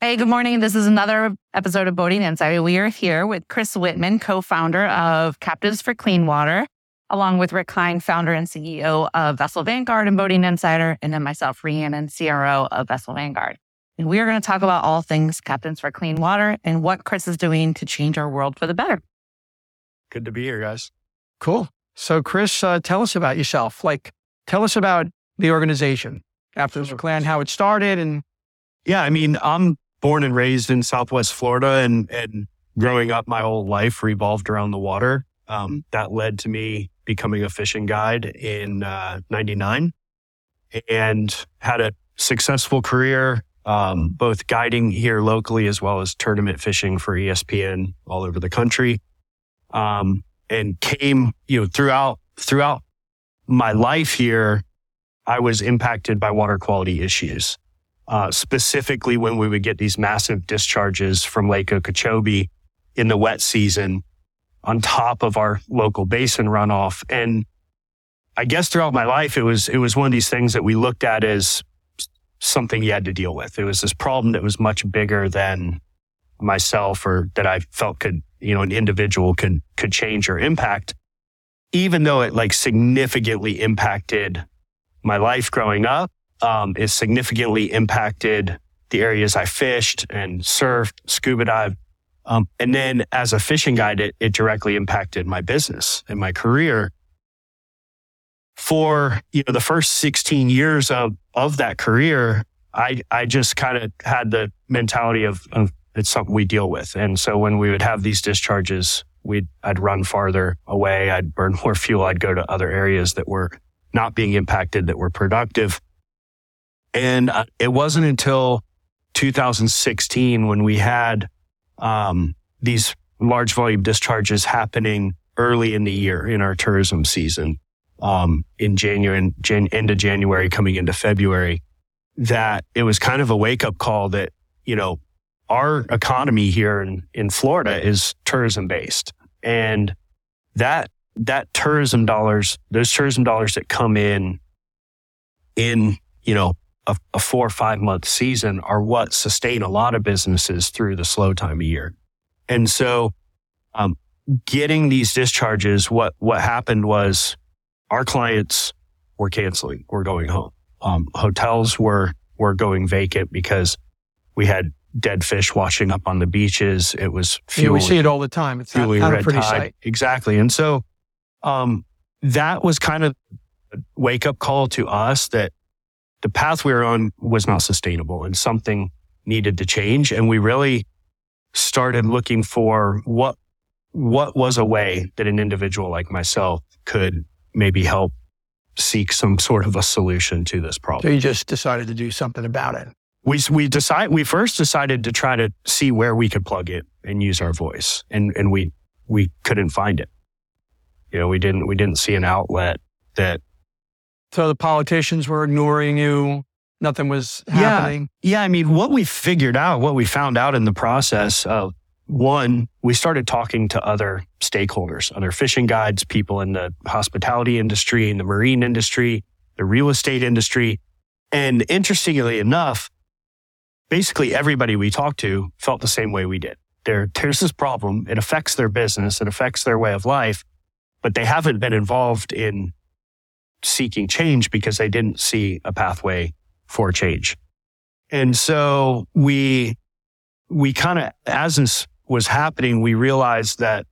Hey, good morning. This is another episode of Boating Insight. We are here with Chris Wittman, co-founder of Captains for Clean Water, along with Rick Klein, founder and CEO of Vessel Vanguard and Boating Insider, and then myself, Rhiannon, CRO of Vessel Vanguard. And we are going to talk about all things Captains for Clean Water and what Chris is doing to change our world for the better. Good to be here, guys. Cool. So, Chris, uh, tell us about yourself. Like, tell us about the organization, Captains for Clean, how it started, and yeah, I mean, I'm born and raised in Southwest Florida, and and growing up, my whole life revolved around the water. Um, that led to me becoming a fishing guide in '99, uh, and had a successful career, um, both guiding here locally as well as tournament fishing for ESPN all over the country. Um, and came, you know, throughout throughout my life here, I was impacted by water quality issues uh, specifically when we would get these massive discharges from Lake Okeechobee in the wet season on top of our local basin runoff. And I guess throughout my life, it was, it was one of these things that we looked at as something you had to deal with. It was this problem that was much bigger than myself or that I felt could, you know, an individual could, could change or impact, even though it like significantly impacted my life growing up um, significantly impacted the areas I fished and surfed, scuba dived. Um, and then as a fishing guide, it, it directly impacted my business and my career. For, you know, the first 16 years of, of that career, I, I just kind of had the mentality of, of it's something we deal with. And so when we would have these discharges, we'd, I'd run farther away. I'd burn more fuel. I'd go to other areas that were not being impacted, that were productive. And uh, it wasn't until 2016 when we had um, these large volume discharges happening early in the year in our tourism season, um, in January, Jan- end of January, coming into February, that it was kind of a wake up call that, you know, our economy here in, in Florida is tourism based. And that, that tourism dollars, those tourism dollars that come in, in, you know, a, a four or five month season are what sustain a lot of businesses through the slow time of year. And so, um, getting these discharges, what, what happened was our clients were canceling, were going home. Um, hotels were, were going vacant because we had dead fish washing up on the beaches. It was fueling. Yeah, we see it all the time. It's not, not a pretty tide. sight. Exactly. And so, um, that was kind of a wake up call to us that the path we were on was not sustainable and something needed to change. And we really started looking for what, what was a way that an individual like myself could maybe help seek some sort of a solution to this problem. So you just decided to do something about it. We, we decide, we first decided to try to see where we could plug it and use our voice. And, and we, we couldn't find it. You know, we didn't, we didn't see an outlet that so the politicians were ignoring you. Nothing was happening. Yeah. yeah. I mean, what we figured out, what we found out in the process of one, we started talking to other stakeholders, other fishing guides, people in the hospitality industry, in the marine industry, the real estate industry. And interestingly enough, basically everybody we talked to felt the same way we did. There, there's this problem. It affects their business. It affects their way of life, but they haven't been involved in seeking change because they didn't see a pathway for change. And so we, we kind of, as this was happening, we realized that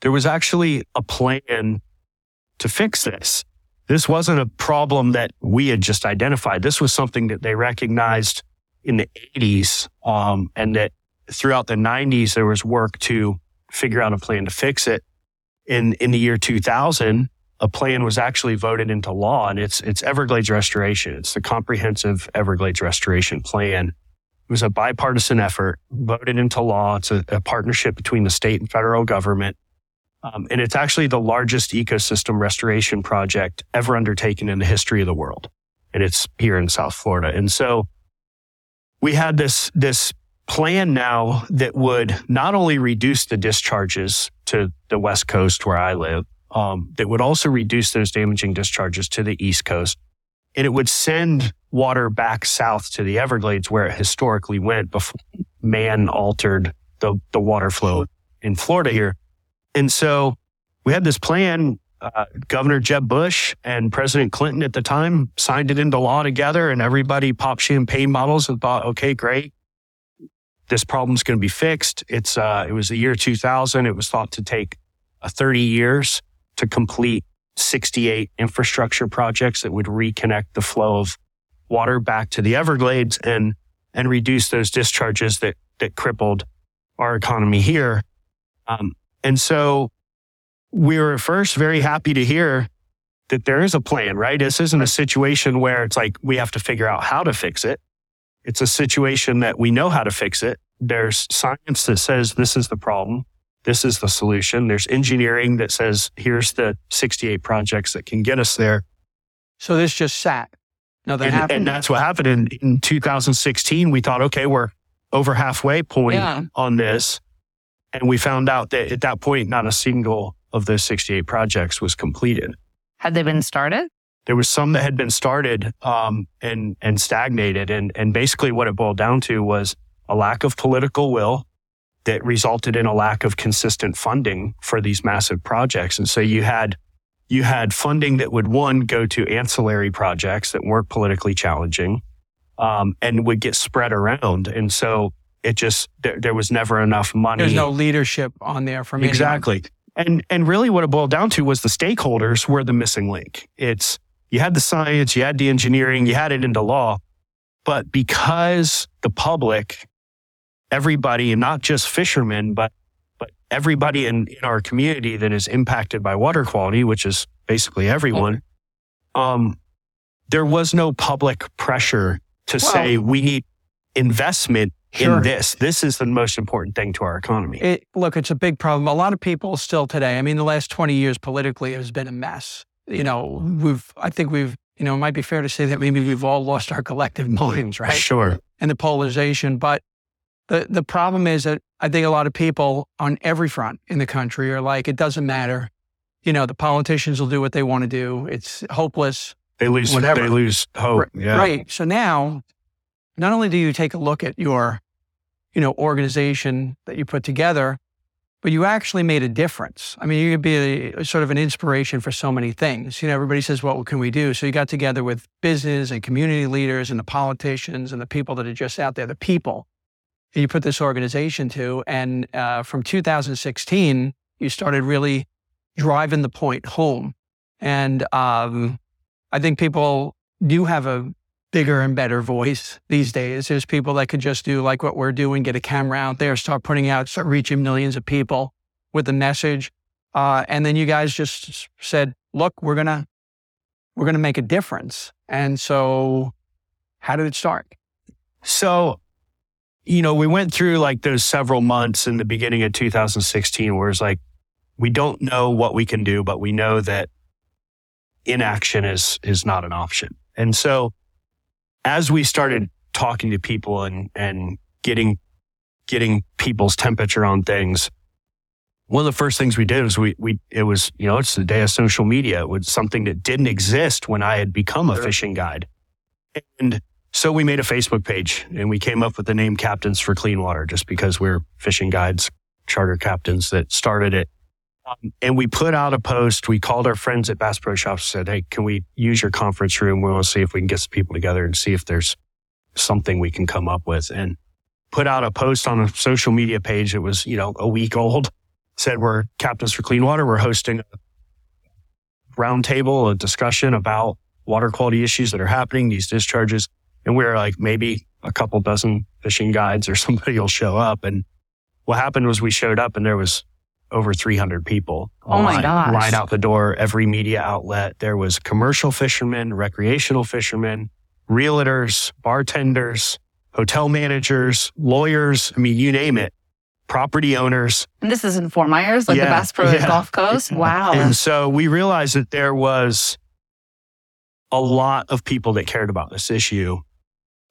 there was actually a plan to fix this. This wasn't a problem that we had just identified. This was something that they recognized in the 80s, um, and that throughout the 90s, there was work to figure out a plan to fix it. In, in the year 2000, a plan was actually voted into law and it's, it's Everglades restoration. It's the comprehensive Everglades restoration plan. It was a bipartisan effort voted into law. It's a, a partnership between the state and federal government. Um, and it's actually the largest ecosystem restoration project ever undertaken in the history of the world. And it's here in South Florida. And so we had this, this plan now that would not only reduce the discharges to the West Coast where I live, um, that would also reduce those damaging discharges to the East Coast and it would send water back south to the Everglades where it historically went before man altered the, the water flow in Florida here. And so we had this plan. Uh, Governor Jeb Bush and President Clinton at the time signed it into law together, and everybody popped champagne bottles and thought, okay, great. This problem's going to be fixed. It's, uh, it was the year 2000. It was thought to take uh, 30 years to complete 68 infrastructure projects that would reconnect the flow of water back to the Everglades and, and reduce those discharges that, that crippled our economy here. Um, and so we were first very happy to hear that there is a plan, right? This isn't a situation where it's like we have to figure out how to fix it. It's a situation that we know how to fix it. There's science that says this is the problem. This is the solution. There's engineering that says here's the 68 projects that can get us there. So this just sat. Nothing and, happened. and that's what happened in, in 2016. We thought, okay, we're over halfway point Yeah. on this. And we found out that at that point, not a single of those 68 projects was completed. Had they been started? There was some that had been started um, and and stagnated, and and basically what it boiled down to was a lack of political will that resulted in a lack of consistent funding for these massive projects. And so you had you had funding that would one go to ancillary projects that weren't politically challenging, um, and would get spread around. And so it just there, there was never enough money. There's no leadership on there from anyone. Exactly. And and really what it boiled down to was the stakeholders were the missing link. It's you had the science, you had the engineering, you had it into law, but because the public, everybody, and not just fishermen, but but everybody in, in our community that is impacted by water quality, which is basically everyone, um, there was no public pressure to Well- say we need investment Sure. in this. This is the most important thing to our economy. It, look, it's a big problem. A lot of people still today. I mean, the last 20 years politically has been a mess. You know, we've, I think we've, you know, it might be fair to say that maybe we've all lost our collective minds, right? Sure. And the polarization. But the, the problem is that I think a lot of people on every front in the country are like, it doesn't matter. You know, the politicians will do what they want to do. It's hopeless. They lose. Whatever. They lose hope. Right- yeah. Right. So now, not only do you take a look at your, you know, organization that you put together, but you actually made a difference. I mean, you could be a, a sort of an inspiration for so many things. You know, everybody says, "What can we do?" So you got together with business and community leaders and the politicians and the people that are just out there, the people. You put this organization to, and uh, from 2016, you started really driving the point home. And um, I think people do have a bigger and better voice these days. There's people that could just do like what we're doing, get a camera out there, start putting out, start reaching millions of people with the message. Uh, and then you guys just said, look, we're gonna we're gonna make a difference. And so how did it start? So, you know, we went through like those several months in the beginning of 2016 where it's like, we don't know what we can do, but we know that inaction is, is not an option. And so as we started talking to people and, and getting, getting people's temperature on things, one of the first things we did was we, we, it was, you know, it's the day of social media. It was something that didn't exist when I had become a fishing guide. And so we made a Facebook page and we came up with the name Captains for Clean Water just because we're fishing guides, charter captains that started it. Um, and we put out a post. We called our friends at Bass Pro Shops and said, Hey, can we use your conference room? We want to see if we can get some people together and see if there's something we can come up with. And put out a post on a social media page that was, you know, a week old. Said we're Captains for Clean Water. We're hosting a roundtable, a discussion about water quality issues that are happening, these discharges. And we were like, maybe a couple dozen fishing guides or somebody will show up. And what happened was we showed up and there was over 300 people. Oh my gosh. Line out the door, every media outlet. There was commercial fishermen, recreational fishermen, realtors, bartenders, hotel managers, lawyers. I mean, you name it. Property owners. And this is in Fort Myers, like the Yeah, Bass Pro yeah. Gulf Coast. Wow. And so we realized that there was a lot of people that cared about this issue,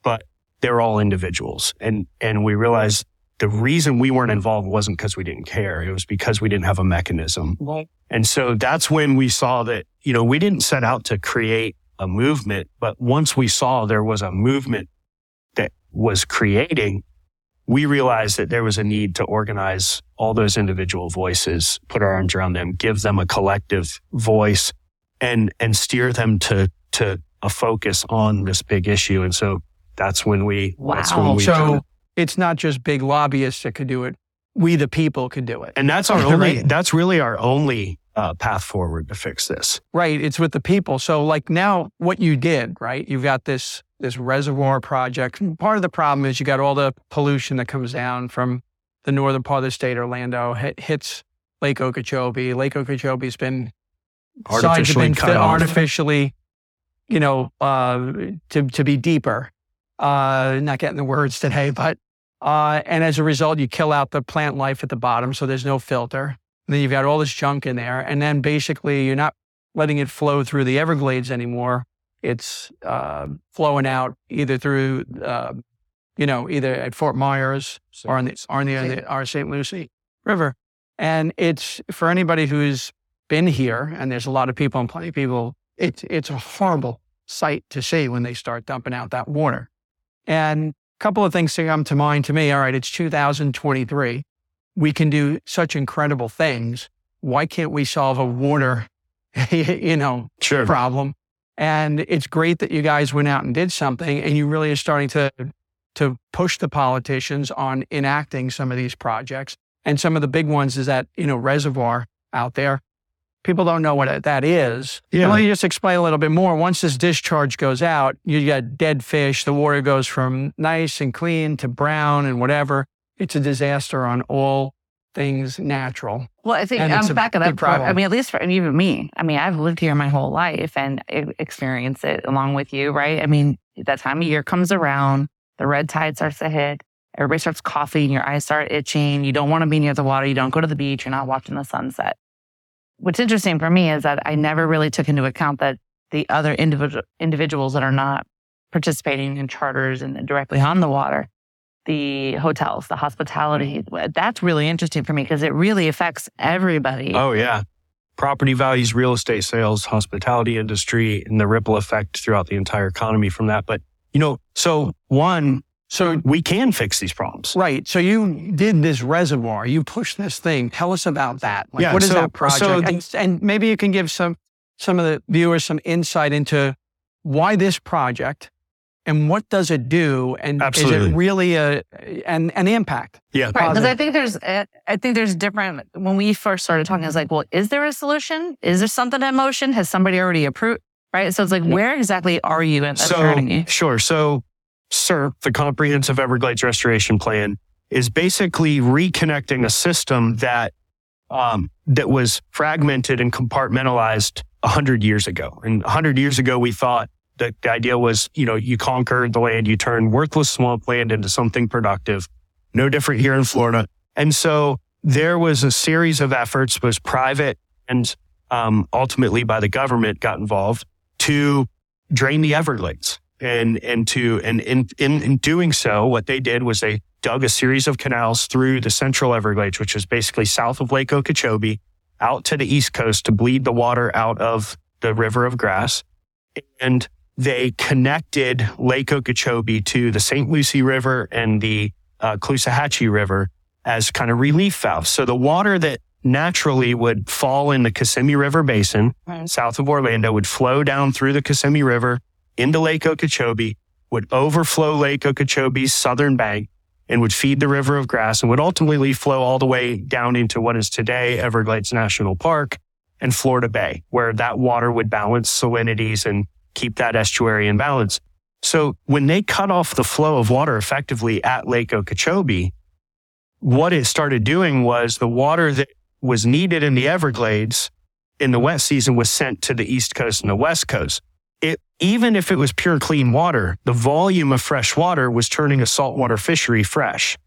but they're all individuals. And, and we realized the reason we weren't involved wasn't because we didn't care. It was because we didn't have a mechanism. Right. And so that's when we saw that, you know, we didn't set out to create a movement. But once we saw there was a movement that was creating, we realized that there was a need to organize all those individual voices, put our arms around them, give them a collective voice and, and steer them to, to a focus on this big issue. And so that's when we, Wow. that's when we, So it's not just big lobbyists that could do it. We, the people, could do it. and that's our only, that's really our only uh, path forward to fix this. Right. It's with the people. So like now what you did, right? You've got this this reservoir project. Part of the problem is you got all the pollution that comes down from the northern part of the state, Orlando, hit, hits Lake Okeechobee. Lake Okeechobee's been sides have Artificially been cut fit off. artificially, you know, uh, to to be deeper. Uh, not getting the words today, but uh, and as a result, you kill out the plant life at the bottom, so there's no filter. And then you've got all this junk in there, and then basically you're not letting it flow through the Everglades anymore. It's uh, flowing out either through, uh, you know, either at Fort Myers or on the or on the, on the our St. Lucie River. And it's for anybody who's been here, and there's a lot of people and plenty of people. It's it's a horrible sight to see when they start dumping out that water. And a couple of things to come to mind to me. All right, it's 2023. We can do such incredible things. Why can't we solve a water, you know, Sure. problem? And it's great that you guys went out and did something, and you really are starting to to push the politicians on enacting some of these projects. And some of the big ones is that you know reservoir out there. People don't know what that is. Yeah. Let me just explain a little bit more. Once this discharge goes out, you got dead fish. The water goes from nice and clean to brown and whatever. It's a disaster on all things natural. Well, I think And I'm a back it that up. For, I mean, at least for even me. I mean, I've lived here my whole life and e- experienced it along with you, right? I mean, that time of year comes around, the red tide starts to hit, everybody starts coughing, your eyes start itching, you don't want to be near the water, you don't go to the beach, you're not watching the sunset. What's interesting for me is that I never really took into account that the other individual individuals that are not participating in charters and directly on the water, the hotels, the hospitality, that's really interesting for me because it really affects everybody. Oh, yeah. Property values, real estate sales, hospitality industry, and the ripple effect throughout the entire economy from that. But, you know, so one, So we can fix these problems. Right. So you did this reservoir. You pushed this thing. Tell us about that. Like, Yeah, what is so- that project? so the- and, and maybe you can give some some of the viewers some insight into why this project and what does it do, and is it really a and an impact? Yeah. Right, because positive. I think there's, uh, I think there's different. When we first started talking, it's like, well, is there a solution? Is there something in motion? Has somebody already approved? Right, so it's like, where exactly are you in that So, journey? sure. So, CERP, the Comprehensive Everglades Restoration Plan, is basically reconnecting a system that um, that was fragmented and compartmentalized hundred years ago. And hundred years ago, we thought that the idea was, you know, you conquer the land, you turn worthless swamp land into something productive. No different here in Florida. And so there was a series of efforts, was private and um, ultimately by the government got involved to drain the Everglades. And, and to, and in, in, in doing so, what they did was they dug a series of canals through the central Everglades, which is basically south of Lake Okeechobee, out to the east coast to bleed the water out of the river of grass. And they connected Lake Okeechobee to the St. Lucie River and the uh, Caloosahatchee River as kind of relief valves. So the water that naturally would fall in the Kissimmee River Basin Right. south of Orlando would flow down through the Kissimmee River into Lake Okeechobee, would overflow Lake Okeechobee's southern bank and would feed the River of Grass and would ultimately flow all the way down into what is today Everglades National Park and Florida Bay, where that water would balance salinities and keep that estuary in balance. So when they cut off the flow of water effectively at Lake Okeechobee, what it started doing was the water that was needed in the Everglades in the wet season was sent to the East Coast and the West Coast. It, even if it was pure clean water, the volume of fresh water was turning a saltwater fishery fresh.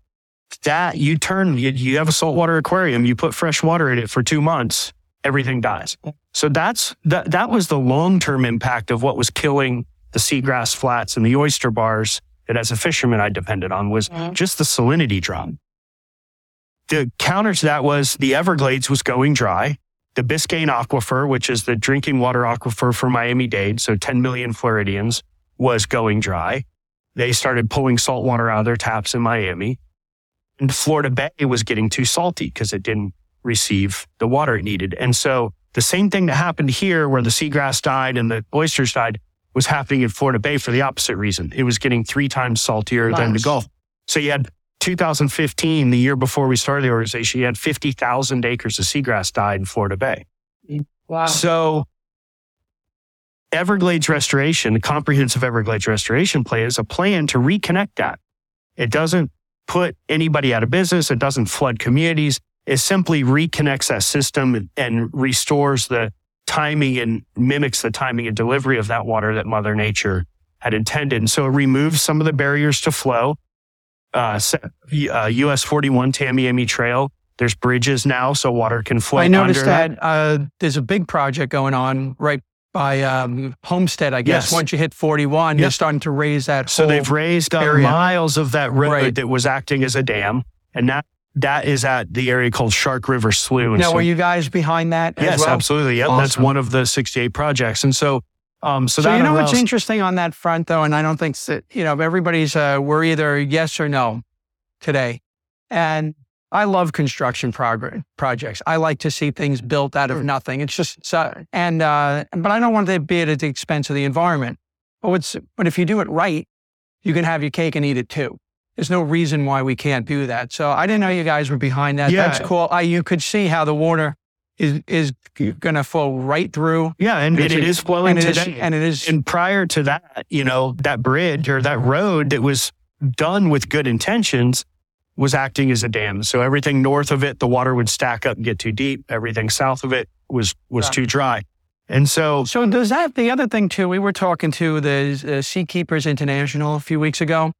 That you turn, you, you have a saltwater aquarium, you put fresh water in it for two months, everything dies. So that's, that, that was the long-term impact of what was killing the seagrass flats and the oyster bars that as a fisherman I depended on was Mhm. just the salinity drop. The counter to that was the Everglades was going dry the Biscayne Aquifer, which is the drinking water aquifer for Miami Dade, so 10 million Floridians, was going dry. They started pulling salt water out of their taps in Miami. And Florida Bay was getting too salty because it didn't receive the water it needed. And so the same thing that happened here where the seagrass died and the oysters died was happening in Florida Bay for the opposite reason. It was getting three times saltier than the Gulf. So you had 2015, the year before we started the organization, you had 50,000 acres of seagrass died in Florida Bay. Mm, wow. So Everglades restoration, the comprehensive Everglades restoration plan is a plan to reconnect that. It doesn't put anybody out of business. It doesn't flood communities. It simply reconnects that system and- and restores the timing and mimics the timing and delivery of that water that Mother Nature had intended. And so it removes some of the barriers to flow. Uh, uh, US 41 Tamiami Trail, there's bridges now so water can flow I noticed under that uh, there's a big project going on right by um, Homestead, I guess. Yes. Once you hit 41, Yep. you're starting to raise that So they've raised up area. miles of that road Right. that was acting as a dam, and that that is at the area called Shark River Slough. And Now, so- were you guys behind that yes, well? absolutely. Yep, that's one of the 68 projects, and so um, so, So, you know what's interesting on that front, though, and I don't think that you know everybody's uh, we're either yes or no today, and I love construction progr- projects. I like to see things built out of nothing. It's just so, and uh, but I don't want to be at the expense of the environment. But what's but if you do it right, you can have your cake and eat it too. There's no reason why we can't do that. So I didn't know you guys were behind that. Yeah. That's cool. I, you could see how the water is is going to flow right through, yeah, and, and it is flowing and it is, today. and it is and prior to that, you know, that bridge or that road that was done with good intentions was acting as a dam. So everything north of it, the water would stack up and get too deep. Everything south of it was was Right. too dry. And so So does that the other thing too? We were talking to the uh, Seakeepers International a few weeks ago,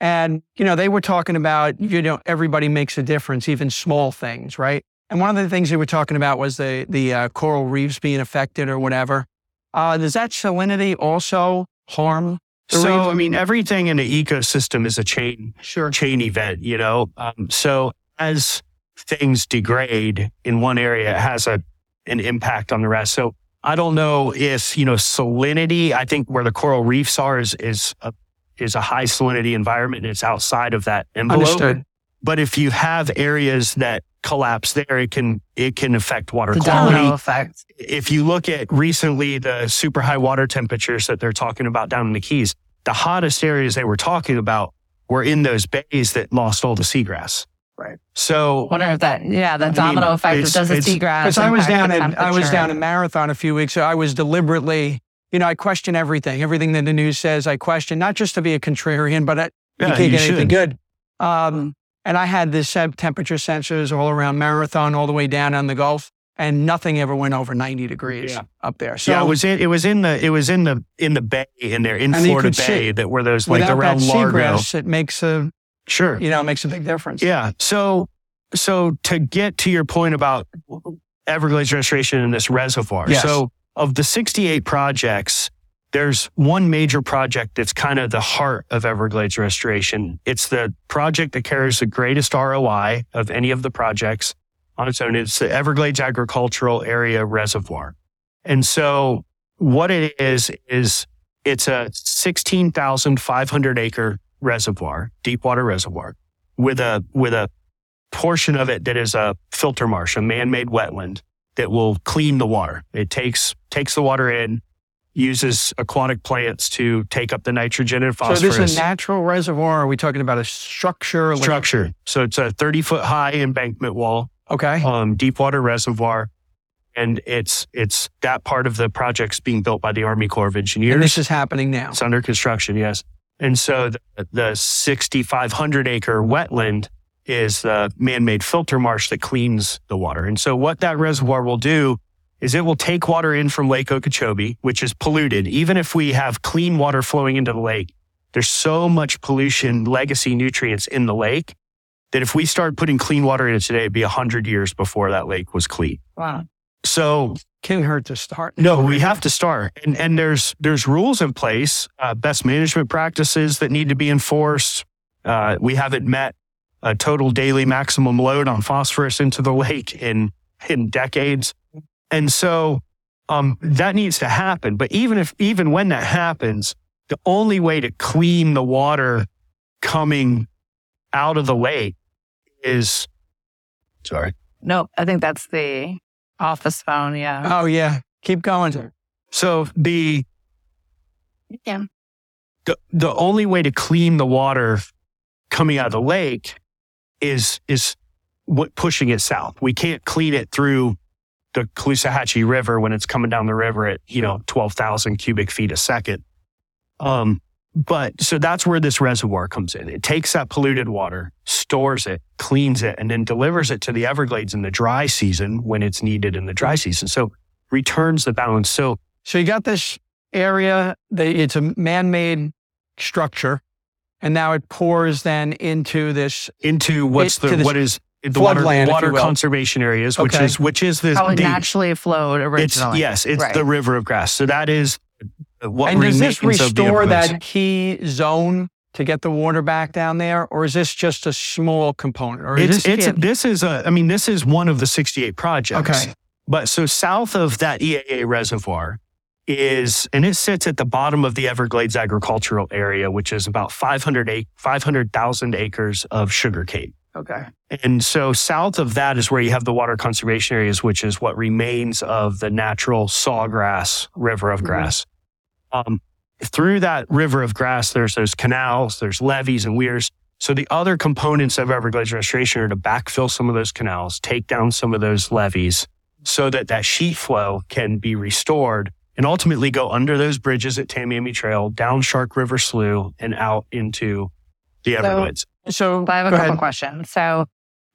and you know they were talking about you know everybody makes a difference, even small things, right? And one of the things they were talking about was the the uh, coral reefs being affected or whatever. Uh, does that salinity also harm? So, reef? I mean, everything in the ecosystem is a chain Sure. chain event, you know. Um, so as things degrade in one area, it has a an impact on the rest. So I don't know if you know salinity. I think where the coral reefs are is is a, is a high salinity environment, and it's outside of that envelope. Understood. But if you have areas that collapse there, it can it can affect water The quality domino effect. if you look at recently the super high water temperatures that they're talking about down in the Keys, the hottest areas they were talking about were in those bays that lost all the seagrass. Right. So Wonder if that, yeah, that I domino mean, effect. it's- Does the seagrass? Because I was down in I was down in Marathon a few weeks ago. I was deliberately, you know, I question everything, everything that the news says. I question not just to be a contrarian, but I, you Yeah, can't you get anything good. Um, and I had this temperature sensors all around Marathon, all the way down on the Gulf, and nothing ever went over 90 degrees Yeah. up there. So yeah, it was in it was in the it was in the in the bay in there in Florida could see- Bay that were those like around Largo. seagrass, it makes a Sure. you know it makes a big difference. Yeah. So, so to get to your point about Everglades restoration in this reservoir. Yes. So, of the 68 projects, there's one major project that's kind of the heart of Everglades restoration. It's the project that carries the greatest ROI of any of the projects on its own. It's the Everglades Agricultural Area Reservoir. And so, what it is, is it's a 16,500 acre reservoir, deep water reservoir, with a with a portion of it that is a filter marsh, a man-made wetland that will clean the water. It takes takes the water in, uses aquatic plants to take up the nitrogen and So phosphorus. this is a natural reservoir. Are we talking about a structure? like- structure. So it's a 30 foot high embankment wall, Okay. um, deep water reservoir. And it's it's that part of the project's being built by the Army Corps of Engineers. And this is happening now. It's under construction, yes. And so the, the 6,500 acre wetland is the man made filter marsh that cleans the water. And so what that reservoir will do is it will take water in from Lake Okeechobee, which is polluted. Even if we have clean water flowing into the lake, there's so much pollution, legacy nutrients in the lake that if we start putting clean water in it today, it'd be 100 years before that lake was clean. Wow. So Can't hurt to start. no, we have to start, and and there's there's rules in place, uh, best management practices that need to be enforced. Uh, we haven't met a total daily maximum load on phosphorus into the lake in in decades. And so um, that needs to happen. But even if, even when that happens, the only way to clean the water coming out of the lake is, sorry. Nope. I think that's the office phone. Yeah. Oh, yeah. Keep going, sir. So the, Yeah. the, the only way to clean the water coming out of the lake is, is what pushing it south. We can't clean it through the Caloosahatchee River when it's coming down the river at, you know, 12,000 cubic feet a second. Um, but so that's where this reservoir comes in. It takes that polluted water, stores it, cleans it, and then delivers it to the Everglades in the dry season when it's needed in the dry season. So returns the balance. So So you got this area that it's a man-made structure, and now it pours then into this. into what's It- the this what is the water, floodland, if you water conservation areas, which Okay. is which is the, How it the naturally flowed it's originally. yes, it's Right. the river of grass. So that is what and does this remains of the restore that key zone to get the water back down there, or is this just a small component? Or is It's this it's this is a I mean this is one of the 68 projects. okay? But so south of that EAA reservoir is, and it sits at the bottom of the Everglades agricultural area, which is about 500 ac- 500,000 acres of sugarcane. Okay. And so south of that is where you have the water conservation areas, which is what remains of the natural sawgrass river of Mhm. grass. Um, through that river of grass, there's those canals, there's levees and weirs. So the other components of Everglades restoration are to backfill some of those canals, take down some of those levees so that that sheet flow can be restored and ultimately go under those bridges at Tamiami Trail, down Shark River Slough and out into the Everglades. So But I have a couple ahead. questions. So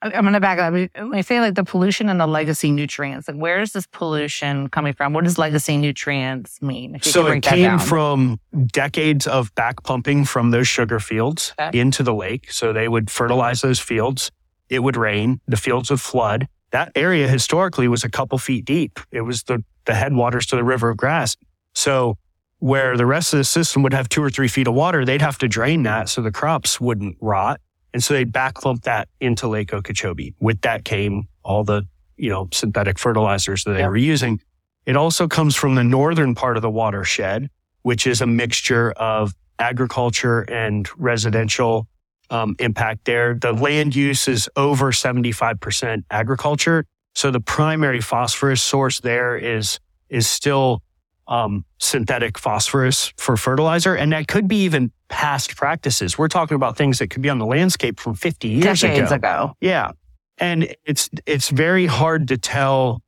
I'm going to back up. When I say like the pollution and the legacy nutrients, like where is this pollution coming from? What does legacy nutrients mean? If you So it came from decades of back pumping from those sugar fields Okay. into the lake. So they would fertilize those fields. It would rain. The fields would flood. That area historically was a couple feet deep. It was the, the headwaters to the river of grass. So where the rest of the system would have two or three feet of water, they'd have to drain that so the crops wouldn't rot. And so they'd back pump that into Lake Okeechobee. With that came all the, you know, synthetic fertilizers that they Yep. were using. It also comes from the northern part of the watershed, which is a mixture of agriculture and residential um, impact there. The land use is over 75% agriculture. So the primary phosphorus source there is, is still um, synthetic phosphorus for fertilizer. And that could be even past practices. We're talking about things that could be on the landscape from 50 years decades ago. ago. Yeah. And it's it's very hard to tell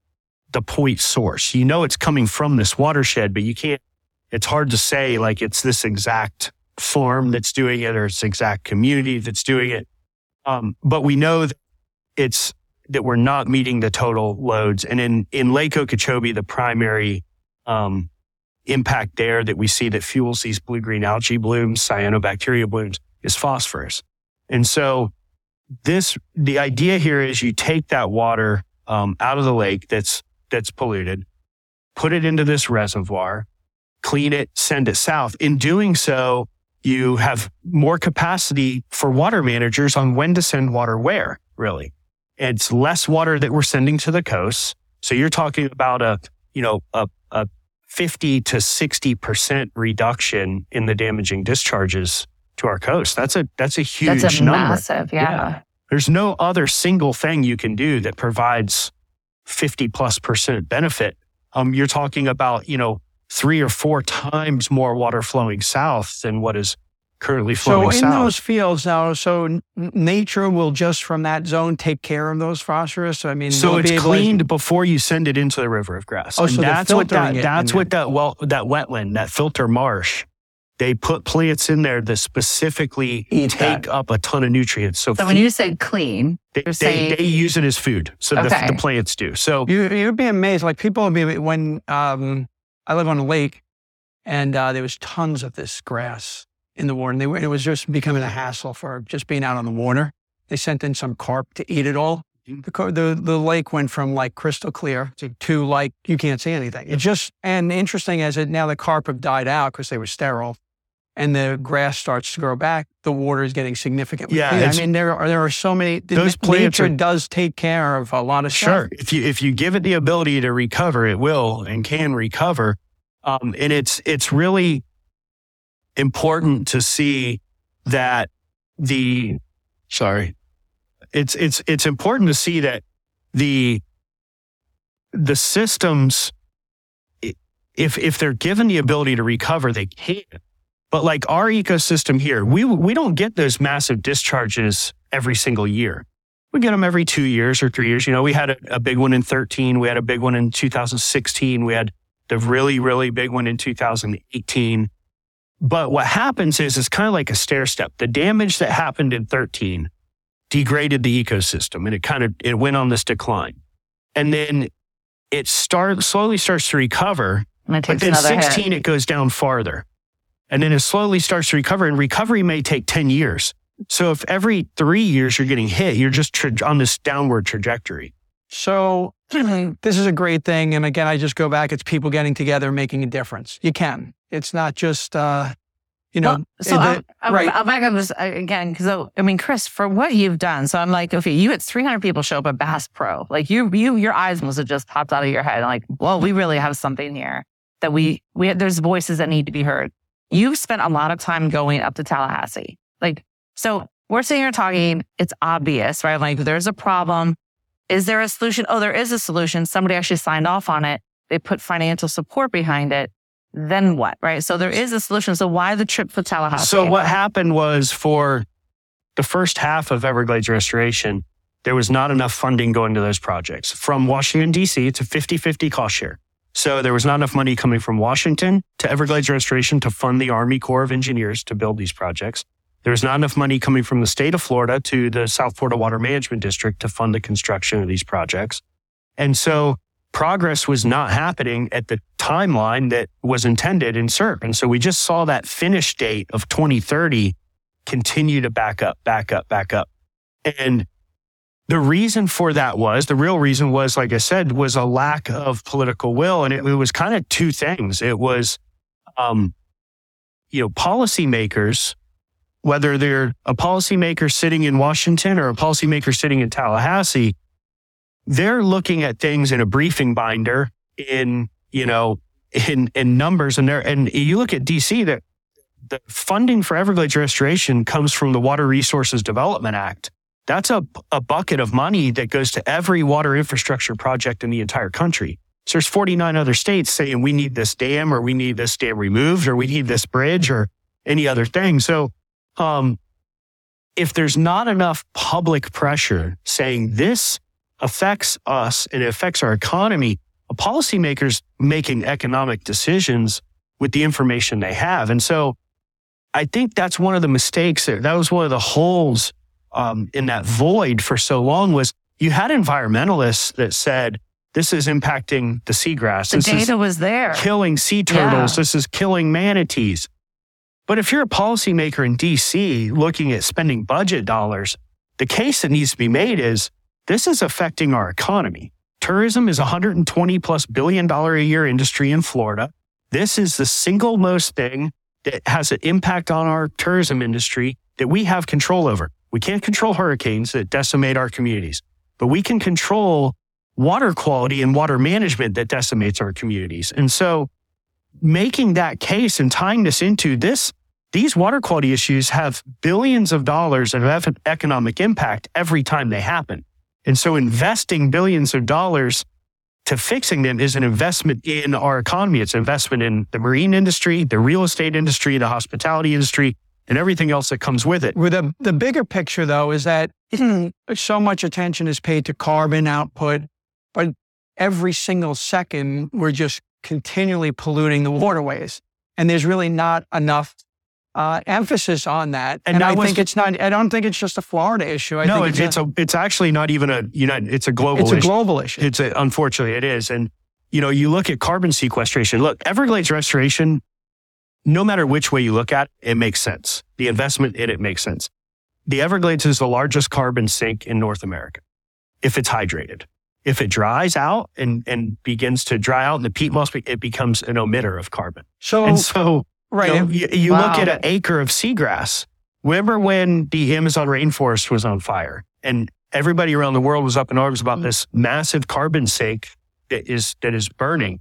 the point source. You know it's coming from this watershed, but you can't it's hard to say like it's this exact farm that's doing it or it's exact community that's doing it. Um, but we know that it's that we're not meeting the total loads. And in in Lake Okeechobee, the primary um, impact there that we see that fuels these blue green algae blooms, cyanobacteria blooms, is phosphorus. And so this the idea here is you take that water um, out of the lake that's that's polluted, put it into this reservoir, clean it, send it south. In doing so, you have more capacity for water managers on when to send water where. Really, it's less water that we're sending to the coast. So you're talking about a you know a a 50 to 60% reduction in the damaging discharges to our coast. That's a that's a huge That's a number. massive, yeah. Yeah. There's no other single thing you can do that provides 50 plus percent benefit. Um, you're talking about, you know, three or four times more water flowing south than what is currently flowing So in south. those fields now, so nature will just from that zone take care of those phosphorus. I mean, so it's be able to- cleaned before you send it into the river of grass. Oh, and so that's what that, that's in what that well that wetland, that filter marsh, they put plants in there that specifically Eat take that. up a ton of nutrients. So, So when you say clean, they, they, saying- they use it as food. So Okay. the, the plants do. So You you'd be amazed. Like people would be when um, I live on a lake, and uh, there was tons of this grass in the water, and they were, it was just becoming a hassle for just being out on the water. They sent in some carp to eat it all. The, the the lake went from like crystal clear to, to like you can't see anything. It just and interesting as it now the carp have died out because they were sterile, and the grass starts to grow back, the water is getting significantly. Yeah, I mean there are there are so many. Those plants nature are- does take care of a lot of stuff. Sure. If you if you give it the ability to recover, it will and can recover. Um, and it's it's really important to see that the sorry, it's it's it's important to see that the the systems if if they're given the ability to recover, they can. But like our ecosystem here, we we don't get those massive discharges every single year we get them every two years or three years. You know, we had a, a big one in 13. We had a big one in 2016. We had the really, really big one in 2018. But what happens is it's kind of like a stair step. The damage that happened in 13 degraded the ecosystem and it kind of, it went on this decline. And then it start, slowly starts to recover. And it But then 16, hit. it goes down farther. And then it slowly starts to recover and recovery may take 10 years. So if every three years you're getting hit, you're just tra- on this downward trajectory. So this is a great thing. And again, I just go back. It's people getting together, making a difference. You can. It's not just, uh, you know, Well, so the- I'm, I'm, right. I'll back up this uh, again because I mean, Chris, for what you've done, so I'm like, okay, you had 300 people show up at Bass Pro, like you, you, your eyes must have just popped out of your head, like, well, we really have something here that we, we, there's voices that need to be heard. You've spent a lot of time going up to Tallahassee, like, so we're sitting here talking, it's obvious, right? Like, there's a problem. Is there a solution? Oh, there is a solution. Somebody actually signed off on it. They put financial support behind it. Then what, right? So there is a solution. So why the trip for Tallahassee? So what happened was for the first half of Everglades restoration, there was not enough funding going to those projects. From Washington, D.C., it's a 50-50 cost share. So there was not enough money coming from Washington to Everglades restoration to fund the Army Corps of Engineers to build these projects. There was not enough money coming from the state of Florida to the South Florida Water Management District to fund the construction of these projects. And so progress was not happening at the timeline that was intended in CERP. And so we just saw that finish date of 2030 continue to back up, back up, back up. And the reason for that was the real reason was, like I said, was a lack of political will. And it, it was kind of two things. It was, um, you know, policymakers, whether they're a policymaker sitting in Washington or a policymaker sitting in Tallahassee, they're looking at things in a briefing binder in, you know, in, in numbers and there, and you look at DC that the funding for Everglades restoration comes from the Water Resources Development Act. That's a, a bucket of money that goes to every water infrastructure project in the entire country. So there's 49 other states saying we need this dam or we need this dam removed or we need this bridge or any other thing. So, um, if there's not enough public pressure saying this affects us and it affects our economy, a policymakers making economic decisions with the information they have. And so I think that's one of the mistakes there. That was one of the holes um, in that void for so long was you had environmentalists that said, this is impacting the seagrass. the this is data was there. killing sea turtles. Yeah. This is killing manatees. But if you're a policymaker in DC looking at spending budget dollars, the case that needs to be made is this is affecting our economy. Tourism is a 120 plus billion dollar a year industry in Florida. This is the single most thing that has an impact on our tourism industry that we have control over. We can't control hurricanes that decimate our communities, but we can control water quality and water management that decimates our communities. And so making that case and tying this into this, these water quality issues have billions of dollars of economic impact every time they happen. And so investing billions of dollars to fixing them is an investment in our economy. It's an investment in the marine industry, the real estate industry, the hospitality industry, and everything else that comes with it. With the, the bigger picture, though, is that so much attention is paid to carbon output, but every single second, we're just continually polluting the waterways. And there's really not enough uh, emphasis on that. And And, I was think it's not, I don't think it's just a Florida issue. I no, think it's, it's a, it's actually not even a United, it's a global it's a issue. global issue. It's a, unfortunately it is. And, you know, you look at carbon sequestration. Look, Everglades restoration, no matter which way you look at it, it makes sense. The investment in it makes sense. The Everglades is the largest carbon sink in North America if it's hydrated. If it dries out and, and begins to dry out and the peat moss, it becomes an emitter of carbon. So, And so Right. You, know, you, you Wow. look at an acre of seagrass. Remember when the Amazon rainforest was on fire and everybody around the world was up in arms about mm. this massive carbon sink that is that is burning.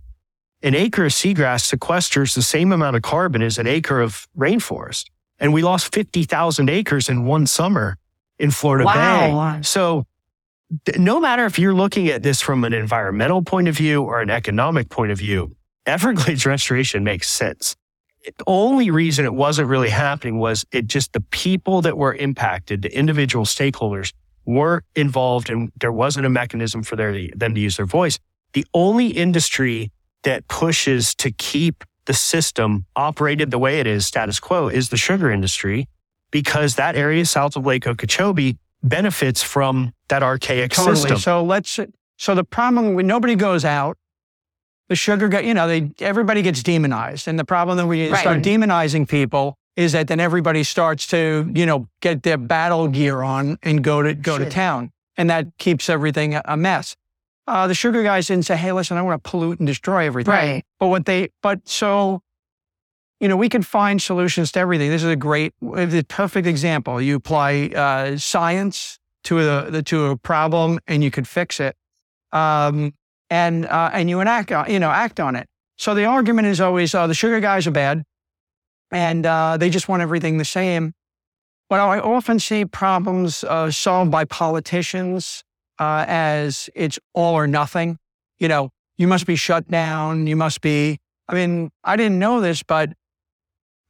An acre of seagrass sequesters the same amount of carbon as an acre of rainforest. And we lost 50,000 acres in one summer in Florida Wow. Bay. So no matter if you're looking at this from an environmental point of view or an economic point of view, Everglades restoration makes sense. The only reason it wasn't really happening was it just the people that were impacted, the individual stakeholders were involved and there wasn't a mechanism for their, them to use their voice. The only industry that pushes to keep the system operated the way it is, status quo, is the sugar industry because that area south of Lake Okeechobee benefits from that archaic Totally. system. So let's. So the problem when nobody goes out, the sugar, gu- you know, they everybody gets demonized, and the problem that we Right. start demonizing people is that then everybody starts to, you know, get their battle gear on and go to go to town, and that keeps everything a- mess. Uh, the sugar guys didn't say, "Hey, listen, I want to pollute and destroy everything." Right. But what they, but so, you know, we can find solutions to everything. This is a great, the perfect example. You apply uh, science to a the, to a problem, and you could fix it, um, and uh, and you enact, on- you know, act on it. So the argument is always, uh, the sugar guys are bad, and uh, they just want everything the same. But I often see problems uh, solved by politicians uh, as it's all or nothing. You know, you must be shut down. You must be. I mean, I didn't know this, but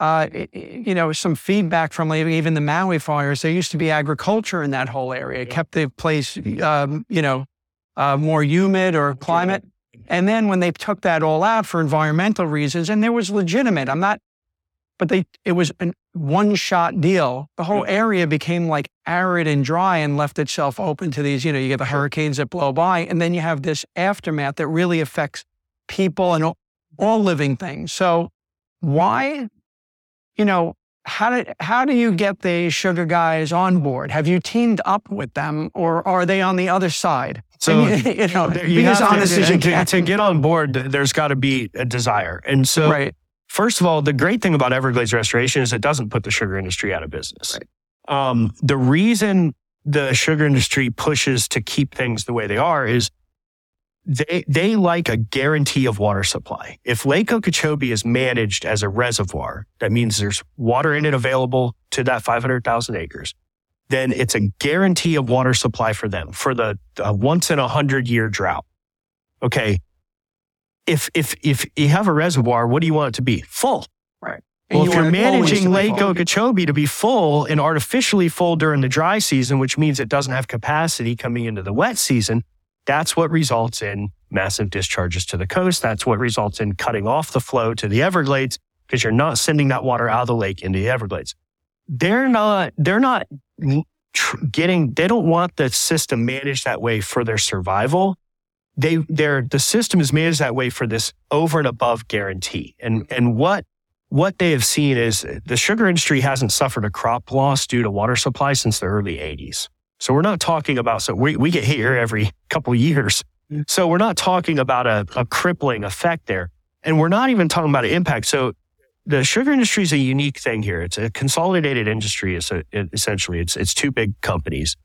uh, you know, some feedback from even the Maui fires. There used to be agriculture in that whole area. It kept the place, um, you know, uh, more humid or climate. And then when they took that all out for environmental reasons, and there was legitimate. I'm not, but they it was a one shot deal. The whole area became like arid and dry and left itself open to these. You know, you get the hurricanes that blow by, and then you have this aftermath that really affects people and all, all living things. So why, you know, how did how do you get the sugar guys on board? Have you teamed up with them, or are they on the other side? So And you, know, you be as have to- to, to get on board, there's got to be a desire. And so, right. first of all, the great thing about Everglades Restoration is it doesn't put the sugar industry out of business. Um, the reason the sugar industry pushes to keep things the way they are is they they like a guarantee of water supply. If Lake Okeechobee is managed as a reservoir, that means there's water in it available to that 500,000 acres. Then it's a guarantee of water supply for them for the uh, once in a hundred year drought. Okay. If if if you have a reservoir, what do you want it to be? Full. Right. Well, you if you're want it always managing Lake full. Okeechobee to be full and artificially full during the dry season, which means it doesn't have capacity coming into the wet season, that's what results in massive discharges to the coast. That's what results in cutting off the flow to the Everglades because you're not sending that water out of the lake into the Everglades. They're not, they're not tr- getting, they don't want the system managed that way for their survival. They, they're, the system is managed that way for this over and above guarantee. And, and what what they have seen is the sugar industry hasn't suffered a crop loss due to water supply since the early 80s. So we're not talking about, so we, we get hit here every couple years. Mm-hmm. So we're not talking about a, a crippling effect there. And we're not even talking about an impact. So the sugar industry is a unique thing here. It's a consolidated industry. Essentially, it's, it's two big companies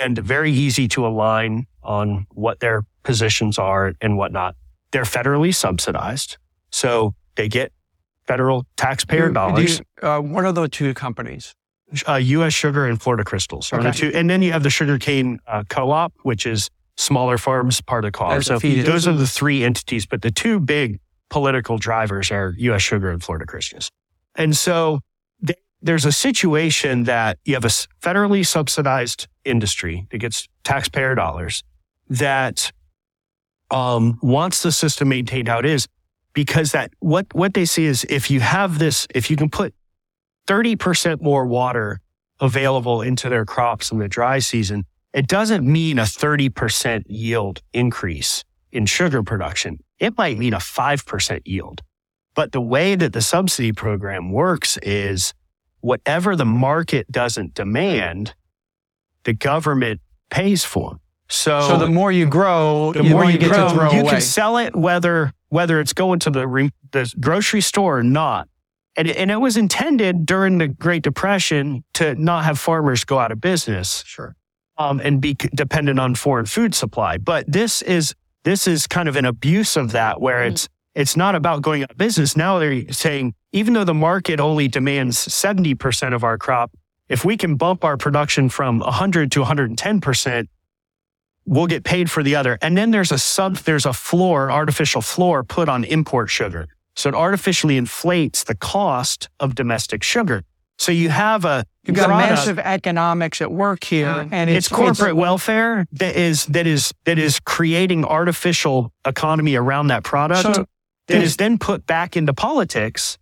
and very easy to align on what their positions are and whatnot. They're federally subsidized. So they get federal taxpayer Do- do dollars. you- uh, what are the two companies? uh, U.S. Sugar and Florida Crystals are the two, and then you have the sugarcane uh, co-op, which is smaller farms, part of the co-op. So those are the three entities, but the two big political drivers are U.S. Sugar and Florida Crystals. And so th- there's a situation that you have a federally subsidized industry that gets taxpayer dollars that um, wants the system maintained how it is, because that what what they see is if you have this, if you can put 30% more water available into their crops in the dry season, it doesn't mean a 30% yield increase in sugar production. It might mean a 5% yield. But the way that the subsidy program works is whatever the market doesn't demand, the government pays for. So, So the more you grow, the the more you get grow, to throw you away. You can sell it whether whether it's going to the, re- the grocery store or not. And, and it was intended during the Great Depression to not have farmers go out of business Sure. um, and be dependent on foreign food supply. But this is this is kind of an abuse of that, where Mhm. it's it's not about going out of business. Now they're saying even though the market only demands seventy percent of our crop, if we can bump our production from hundred to one hundred and ten percent, we'll get paid for the other. And then there's a sub there's a floor, artificial floor put on import sugar, so it artificially inflates the cost of domestic sugar. So you have a You've got product- massive economics at work here, and it's, it's, corporate welfare that is that is that is creating artificial economy around that product So, that there's- is then put back into politics.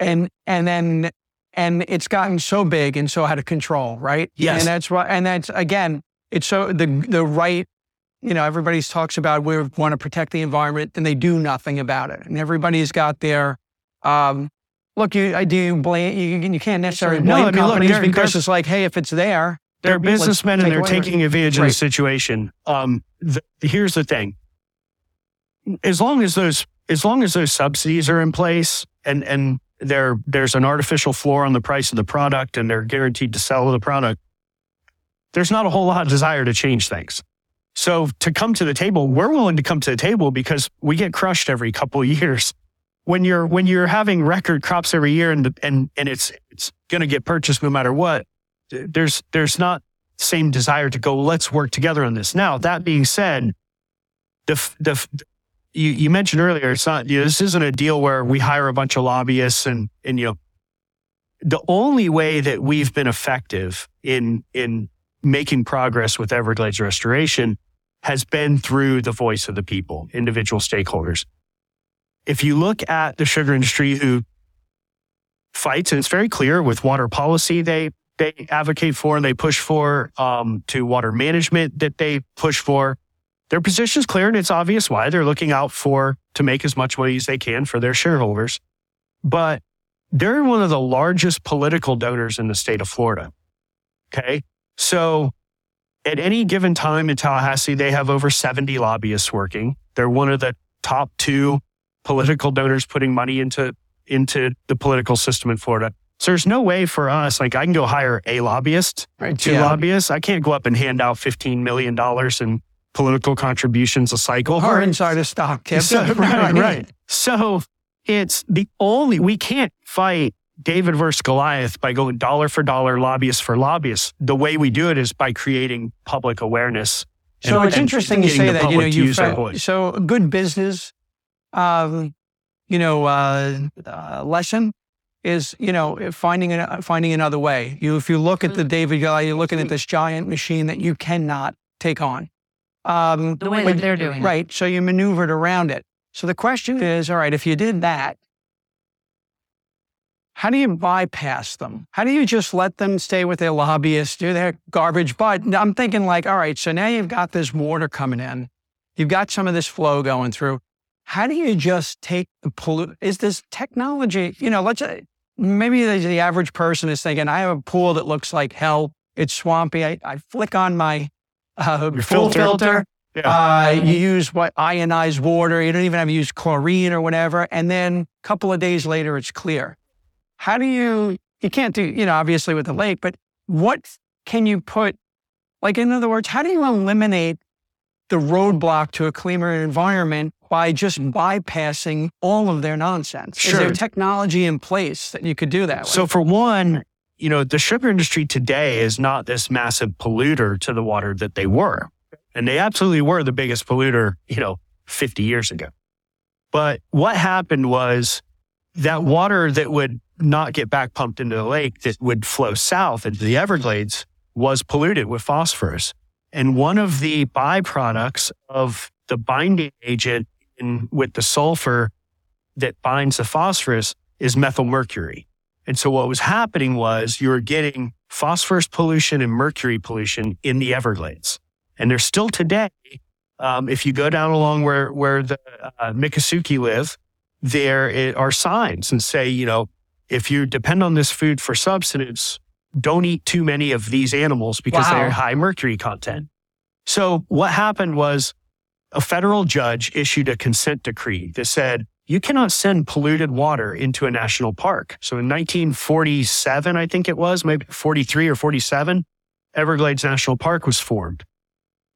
and and then and it's gotten so big and so out of control, right? Yes. and that's why, and that's again, it's so the the right. You know, everybody talks about we want to protect the environment, and they do nothing about it. And everybody's got their um, look. You, I do blame you. You can't necessarily No, blame I mean, look, companies they're- because it's like, hey, if it's there, They're businessmen and they're taking advantage of Right. the situation. Um, the, here's the thing: as long as those as long as those subsidies are in place and and there there's an artificial floor on the price of the product and they're guaranteed to sell the product, there's not a whole lot of desire to change things. So to come to the table, we're willing to come to the table because we get crushed every couple of years. When you're when you're having record crops every year and and and it's it's going to get purchased no matter what, there's there's not the same desire to go. Let's work together on this. Now that being said, the the you, you mentioned earlier, it's not you know, this isn't a deal where we hire a bunch of lobbyists and and you know the only way that we've been effective in in making progress with Everglades restoration has been through the voice of the people, individual stakeholders. If you look at the sugar industry who fights, and it's very clear with water policy they they advocate for and they push for, um, to water management that they push for. Their position is clear and it's obvious why they're looking out for to make as much money as they can for their shareholders. But they're one of the largest political donors in the state of Florida. Okay. So at any given time in Tallahassee, they have over 70 lobbyists working. They're one of the top two political donors putting money into, into the political system in Florida. So there's no way for us, like I can go hire a lobbyist, right? two lobbyists. I can't go up and hand out $15 million in political contributions a cycle. Or inside a stock tip. So- right, right. So it's the only, we can't fight David versus Goliath by going dollar for dollar, lobbyist for lobbyist. The way we do it is by creating public awareness. So and- it's and interesting you say that. You know, you use their fa- voice. so good business, um, you know, uh, uh, lesson is you know finding an, finding another way. You if you look at the David guy, you're looking at this giant machine that you cannot take on. Um, The way that they're doing it. right. So you maneuvered around it. So the question is, all right, if you did that, how do you bypass them? How do you just let them stay with their lobbyists, do their garbage? But I'm thinking like, all right, so now you've got this water coming in, you've got some of this flow going through. How do you just take the pollute? Is this technology? You know, let's uh, maybe the, the average person is thinking, I have a pool that looks like hell. It's swampy. I, I flick on my uh, pool filter. filter. Yeah. Uh, you use what ionized water. You don't even have to use chlorine or whatever. And then a couple of days later, it's clear. How do you? You can't do, you know, obviously with the lake, but what can you put? Like, in other words, how do you eliminate the roadblock to a cleaner environment by just bypassing all of their nonsense? Is there technology in place that you could do that? So for one, you know, the sugar industry today is not this massive polluter to the water that they were. And they absolutely were the biggest polluter, you know, 50 years ago. But what happened was that water that would not get back pumped into the lake that would flow south into the Everglades was polluted with phosphorus. And one of the byproducts of the binding agent in, with the sulfur that binds the phosphorus is methylmercury. And so what was happening was you were getting phosphorus pollution and mercury pollution in the Everglades. And there's still today, um, if you go down along where, where the uh, Miccosukee live, there are signs and say, you know, if you depend on this food for subsistence, don't eat too many of these animals because Wow. they're high mercury content. So what happened was a federal judge issued a consent decree that said you cannot send polluted water into a national park. So in 1947, I think it was, maybe 43 or 47, Everglades National Park was formed.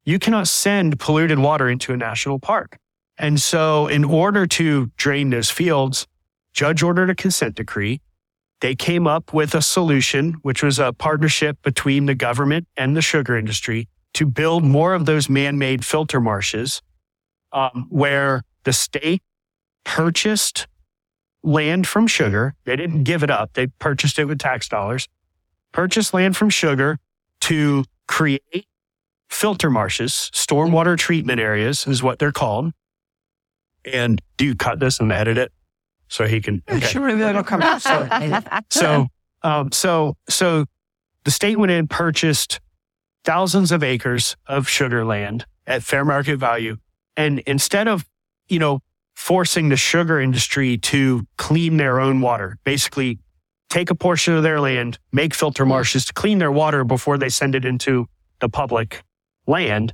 You cannot send polluted water into a national park. And so in order to drain those fields, judge ordered a consent decree. They came up with a solution, which was a partnership between the government and the sugar industry to build more of those man-made filter marshes um, where the state purchased land from sugar. They didn't give it up. They purchased it with tax dollars, purchased land from sugar to create filter marshes, stormwater treatment areas is what they're called. And do you cut this and edit it so he can? okay. Sure, that'll come out. So, so, um, so, so the state went in and purchased thousands of acres of sugar land at fair market value. And instead of, you know, forcing the sugar industry to clean their own water, basically take a portion of their land, make filter marshes to clean their water before they send it into the public land.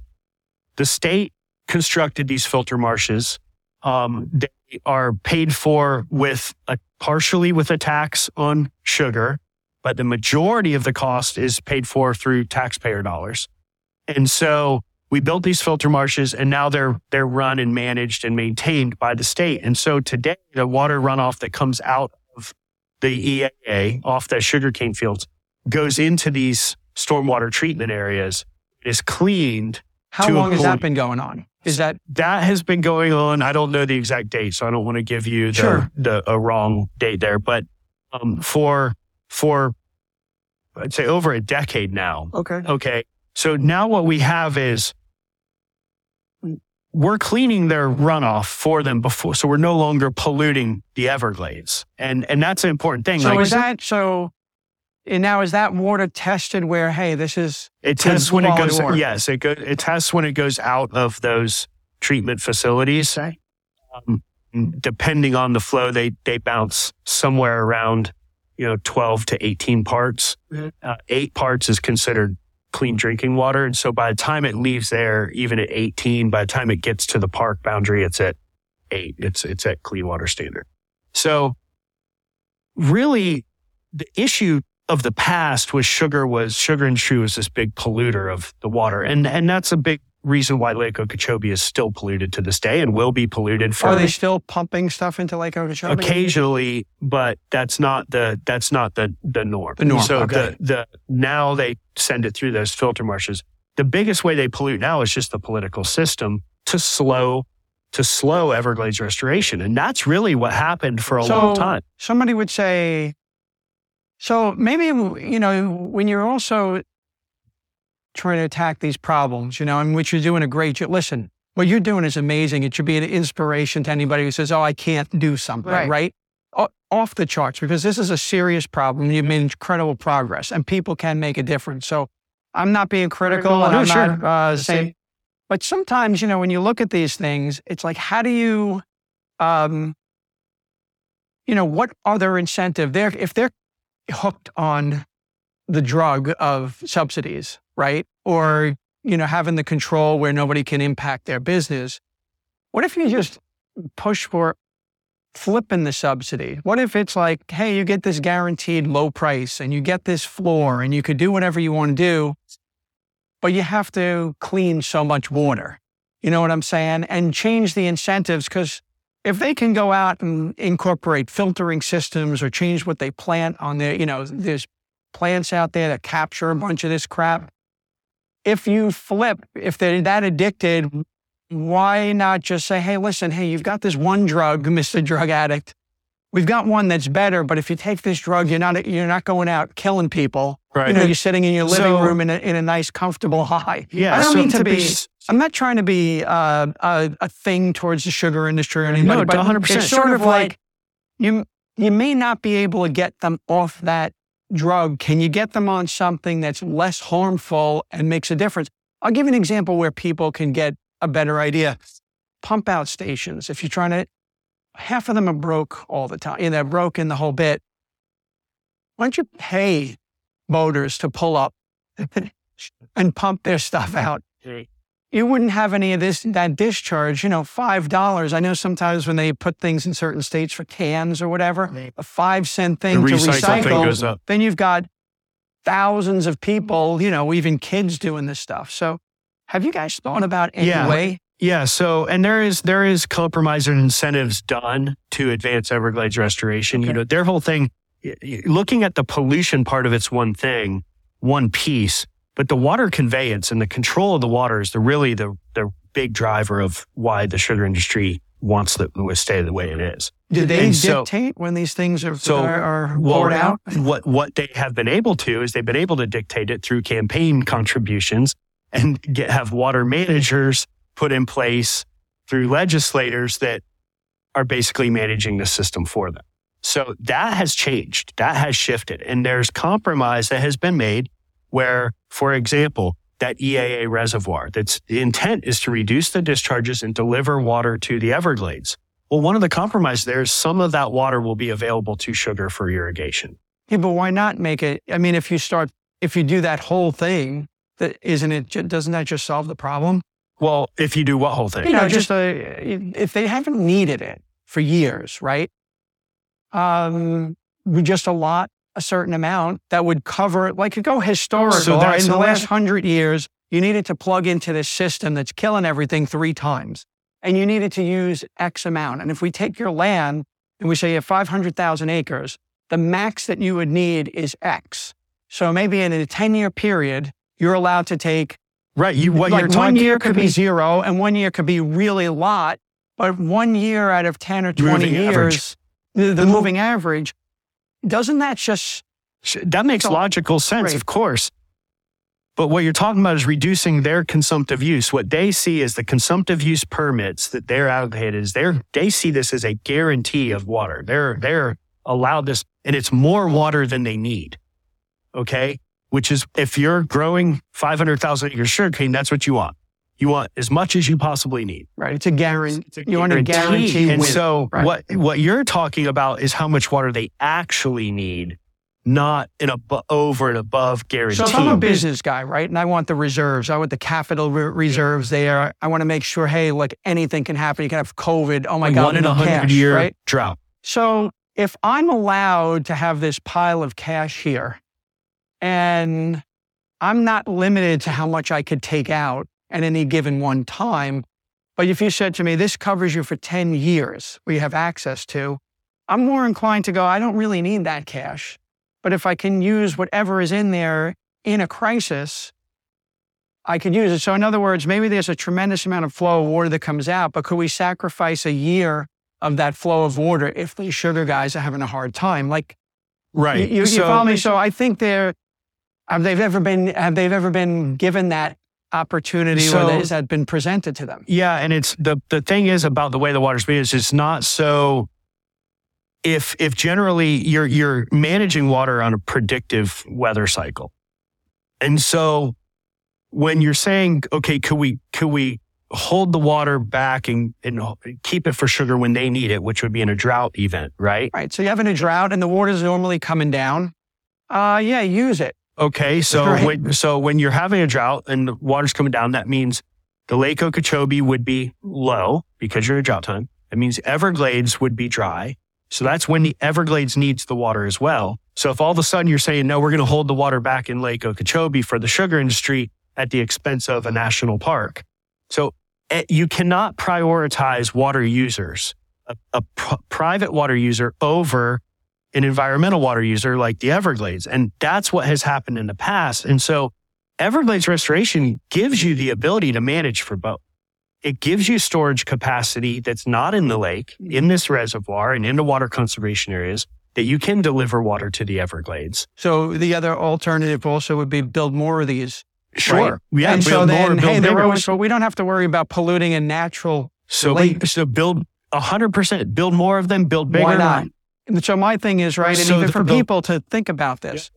The state constructed these filter marshes. Um, they are paid for with a partially with a tax on sugar, but the majority of the cost is paid for through taxpayer dollars. And so we built these filter marshes and now they're they're run and managed and maintained by the state. And so today the water runoff that comes out of the EAA off the sugarcane fields goes into these stormwater treatment areas, is cleaned. How long has that been going on? Is that that has been going on? I don't know the exact date, so I don't want to give you the, sure. the a wrong date there. But um, for for I'd say over a decade now. Okay. Okay. So now what we have is we're cleaning their runoff for them before, so we're no longer polluting the Everglades, and and that's an important thing. So like, is that so? And now is that water tested? Where hey, this is it tests when it goes. Water. Yes, it goes. It tests when it goes out of those treatment facilities. Um, depending on the flow, they they bounce somewhere around you know twelve to eighteen parts. Mm-hmm. Uh, eight parts is considered clean drinking water. And so by the time it leaves there, even at 18, by the time it gets to the park boundary, it's at eight. It's, it's at clean water standard. So really the issue of the past was sugar was sugar industry was this big polluter of the water. And, and that's a big reason why Lake Okeechobee is still polluted to this day and will be polluted for. Are they still pumping stuff into Lake Okeechobee? Occasionally, but that's not the that's not the the norm. The norm. So okay. the the now they send it through those filter marshes. The biggest way they pollute now is just the political system to slow to slow Everglades restoration, and that's really what happened for a so long time. Somebody would say. So maybe you know when you're also trying to attack these problems, you know, and which you're doing a great job. Listen, what you're doing is amazing. It should be an inspiration to anybody who says, oh, I can't do something, right? right? off the charts, because this is a serious problem. You've made incredible progress and people can make a difference. So I'm not being critical and I'm sure. not uh, saying, but sometimes, you know, when you look at these things, it's like, how do you, um, you know, what other incentive there, if they're hooked on the drug of subsidies, right? Or, you know, having the control where nobody can impact their business. What if you just push for flipping the subsidy? What if it's like, hey, you get this guaranteed low price and you get this floor and you could do whatever you want to do, but you have to clean so much water. You know what I'm saying? And change the incentives because if they can go out and incorporate filtering systems or change what they plant on their, you know, there's plants out there that capture a bunch of this crap if you flip, if they're that addicted, why not just say, hey, listen, hey, you've got this one drug, Mr. Drug Addict. We've got one that's better, but if you take this drug, you're not you're not going out killing people. Right. You know, you're sitting in your living so, room in a, in a nice, comfortable high. Yeah. I don't so mean to, be, be. I'm not trying to be uh, a, a thing towards the sugar industry or anybody. No, but 100. percent It's sort of like you you may not be able to get them off that drug. Can you get them on something that's less harmful and makes a difference? I'll give you an example where people can get a better idea. Pump out stations. If you're trying to, half of them are broke all the time. And they're broken the whole bit. Why don't you pay boaters to pull up and pump their stuff out? You wouldn't have any of this that discharge. You know, five dollars. I know sometimes when they put things in certain states for cans or whatever, a five cent thing The to recycle recycle. thing goes up. Then you've got thousands of people. You know, even kids doing this stuff. So, have you guys thought about any Yeah. way? Yeah. So, and there is there is compromise and incentives done to advance Everglades restoration. You know, their whole thing, y- y- looking at the pollution part of it's one thing, one piece, but the water conveyance and the control of the water is the really the the big driver of why the sugar industry wants the to stay the way it is. Do they And so- dictate when these things are So, are, are Well, poured out? What what they have been able to is they've been able to dictate it through campaign contributions and get have water managers put in place through legislators that are basically managing the system for them. So that has changed. That has shifted. And there's compromise that has been made where, for example, that EAA reservoir, that's the intent is to reduce the discharges and deliver water to the Everglades. Well, one of the compromise there is some of that water will be available to sugar for irrigation. Yeah, but why not make it? I mean, if you start, if you do that whole thing, that isn't it? Doesn't that just solve the problem? Well, if you do what whole thing? You know, just uh, if they haven't needed it for years, right? Um, we just allot a certain amount that would cover it. Like go historical. So in the last hundred years, you needed to plug into this system that's killing everything three times, and you needed to use X amount. And if we take your land and we say you have five hundred thousand acres, the max that you would need is X. So maybe in a ten-year period, you're allowed to take right. You, what like one year could be zero and one year could be really a lot, but one year out of 10 or 20 years, the, the moving average, doesn't that just, That makes So- logical sense, Right. of course. But what you're talking about is reducing their consumptive use. What they see is the consumptive use permits that they're allocated is they're, they see this as a guarantee of water. They're, they're allowed this and it's more water than they need. Okay. Which is if you're growing 500,000 acres sugarcane, that's what you want. You want as much as you possibly need. right? It's a guarantee. It's a You want a guarantee And win. so Right. what what you're talking about is how much water they actually need, not an abo- over and above guarantee. So if I'm a business guy, right, and I want the reserves, I want the capital re- reserves there. I want to make sure, hey, like anything can happen. You can have COVID. Oh my Like God, one in a hundred year right? drought. So if I'm allowed to have this pile of cash here and I'm not limited to how much I could take out at any given one time, but if you said to me, this covers you for 10 years, we have access to, I'm more inclined to go, I don't really need that cash. But if I can use whatever is in there in a crisis, I could use it. So, in other words, maybe there's a tremendous amount of flow of water that comes out, but could we sacrifice a year of that flow of water if these sugar guys are having a hard time? Like, Right. you, you, so, follow me? So, I think they're, have they ever been, have they ever been given that opportunity So- has that been presented to them? Yeah, and it's the the thing is about the way the water's being is it's not so. If if generally you're you're managing water on a predictive weather cycle, and so when you're saying okay, could we could we hold the water back and and keep it for sugar when they need it, which would be in a drought event, right? Right. So, you're having a drought and the water's normally coming down. Uh, yeah, use it. Okay, so Right. when, so when you're having a drought and the water's coming down, that means the Lake Okeechobee would be low because you're in a drought time. That means Everglades would be dry. So that's when the Everglades needs the water as well. So if all of a sudden you're saying, no, we're going to hold the water back in Lake Okeechobee for the sugar industry at the expense of a national park. So eh, you cannot prioritize water users, a, a pr- private water user over an environmental water user like the Everglades. And that's what has happened in the past. And so Everglades restoration gives you the ability to manage for both. It gives you storage capacity that's not in the lake, mm-hmm. in this reservoir and in the water conservation areas that you can deliver water to the Everglades. So, the other alternative also would be build more of these. Sure. Right? Yeah. and so build then, more, build hey, bigger. always, so we don't have to worry about polluting a natural so, we, lake. so build hundred percent, build more of them, build bigger. Why not? And so my thing is right, and So even for the- people to think about this,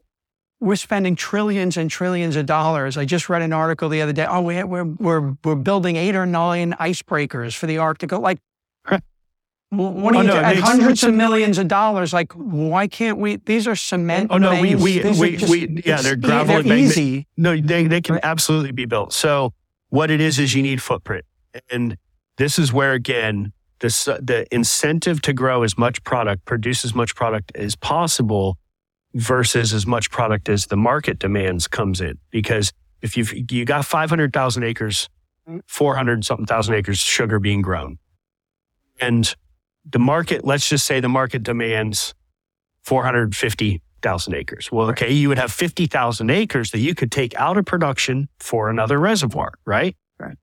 we're spending trillions and trillions of dollars. I just read an article the other day. Oh, we, we're we're we're building eight or nine icebreakers for the Arctic. Like, what Oh, are you no, at hundreds of millions of dollars? Like, why can't we? These are cement. Oh, no, we- we- we- just- we- yeah, they're gravel They're and easy. No, they, they can Right. absolutely be built. So what it is is you need footprint. And this is where again, the, the incentive to grow as much product, produce as much product as possible versus as much product as the market demands comes in. Because if you've, you got 500,000 acres, 400 something thousand acres sugar being grown and the market, let's just say the market demands 450,000 acres. Well, okay, you would have 50,000 acres that you could take out of production for another reservoir, right? Right.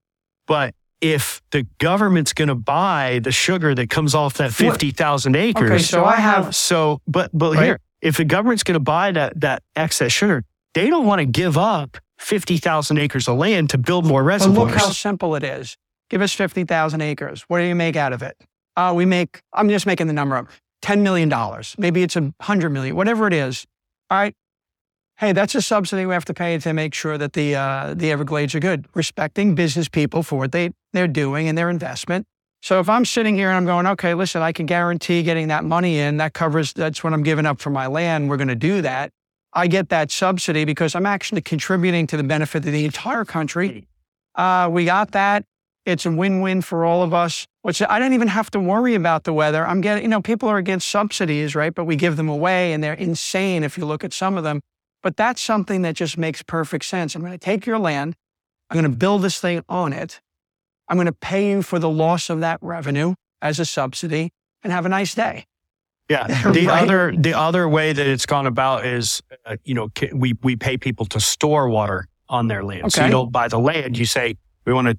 But if the government's going to buy the sugar that comes off that 50,000 acres. Okay, so I have. So, but, but right? here, if the government's going to buy that, that excess sugar, they don't want to give up 50,000 acres of land to build more reservoirs. But look how simple it is. Give us 50,000 acres. What do you make out of it? Uh, we make, I'm just making the number up, $10 million. Maybe it's a 100 million, whatever it is. All right. Hey, that's a subsidy we have to pay to make sure that the, uh, the Everglades are good, respecting business people for what they, they're doing and their investment. So if I'm sitting here and I'm going, okay, listen, I can guarantee getting that money in, that covers, that's what I'm giving up for my land. We're going to do that. I get that subsidy because I'm actually contributing to the benefit of the entire country. Uh, we got that. It's a win-win for all of us. Which I don't even have to worry about the weather. I'm getting, you know, people are against subsidies, right? But we give them away and they're insane if you look at some of them. But that's something that just makes perfect sense. I'm going to take your land. I'm going to build this thing on it. I'm going to pay you for the loss of that revenue as a subsidy and have a nice day. Yeah. The right? other the other way that it's gone about is, uh, you know, we we pay people to store water on their land. Okay. So you don't buy the land. You say we want to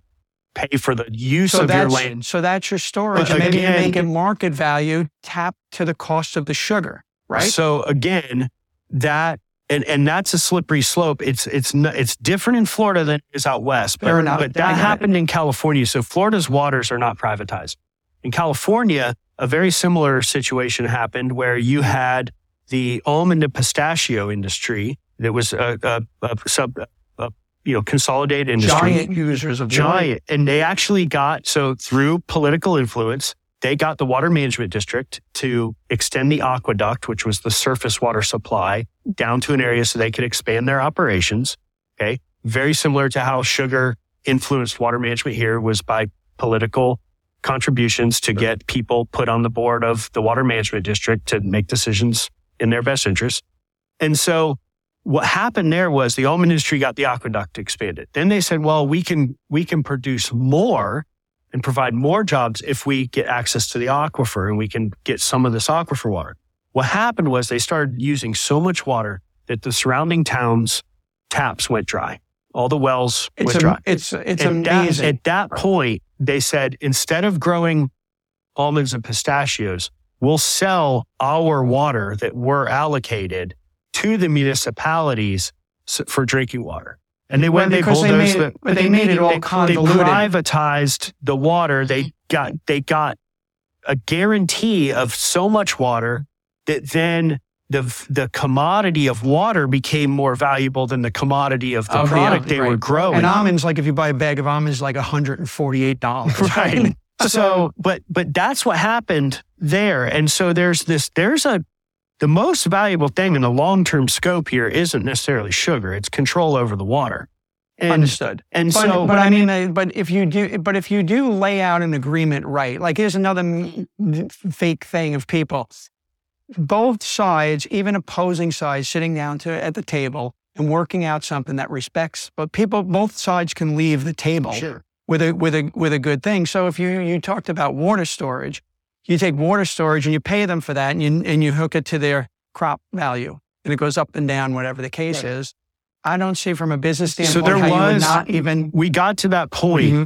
pay for the use so of your land. So that's your storage. But Maybe again, you make it market value tap to the cost of the sugar, right? So again, that and and that's a slippery slope. It's it's it's different in Florida than it is out west. But, but that happened in California. So Florida's waters are not privatized. In California, a very similar situation happened where you had the almond and pistachio industry that was a, a, a sub you know, consolidated industry. Giant users of giant. And they actually got, so through political influence, they got the water management district to extend the aqueduct, which was the surface water supply down to an area so they could expand their operations. Okay. Very similar to how sugar influenced water management here was by political contributions to get people put on the board of the water management district to make decisions in their best interest. And so what happened there was the almond industry got the aqueduct expanded. Then they said, well, we can, we can produce more and provide more jobs if we get access to the aquifer and we can get some of this aquifer water. What happened was they started using so much water that the surrounding towns taps went dry. All the wells it's went dry. It's, it's at amazing. That, at that point, they said, instead of growing almonds and pistachios, we'll sell our water that we're allocated to the municipalities for drinking water. And they went, they bulldozed they made, but they, they made it all convoluted. They privatized the water. They got, they got a guarantee of so much water that then the, the commodity of water became more valuable than the commodity of the oh, product yeah, they right. were growing. And almonds, like if you buy a bag of almonds, like $148. right. so, but, but that's what happened there. And so there's this, there's a, the most valuable thing in the long term scope here isn't necessarily sugar, it's control over the water. And, Understood. And but, so, but I mean, uh, but if you do, but if you do lay out an agreement right, like here's another fake thing of people, both sides, even opposing sides, sitting down to at the table and working out something that respects, but people, both sides can leave the table sure. with a with a with a good thing. So if you you talked about water storage, you take water storage and you pay them for that and you, and you hook it to their crop value and it goes up and down, whatever the case right. is. I don't see from a business standpoint so there was, not even. We got to that point. Mm-hmm.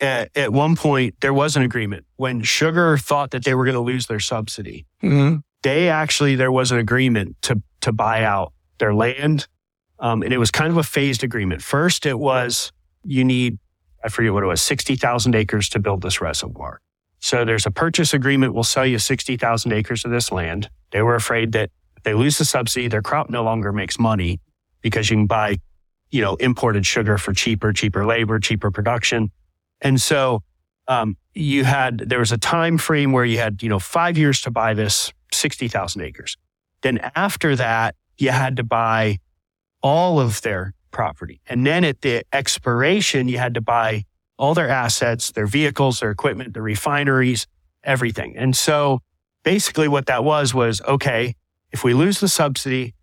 At, at, one point, there was an agreement when Sugar thought that they were going to lose their subsidy. Mm-hmm. They actually, there was an agreement to, to buy out their land. Um, and it was kind of a phased agreement. First, it was you need, I forget what it was, 60,000 acres to build this reservoir. So there's a purchase agreement. We'll sell you 60,000 acres of this land. They were afraid that if they lose the subsidy, their crop no longer makes money because you can buy, you know, imported sugar for cheaper, cheaper labor, cheaper production. And so, um, you had, there was a time frame where you had, you know, five years to buy this 60,000 acres. Then after that, you had to buy all of their property. And then at the expiration, you had to buy all their assets, their vehicles, their equipment, the refineries, everything. And so basically what that was was okay, if we lose the subsidy,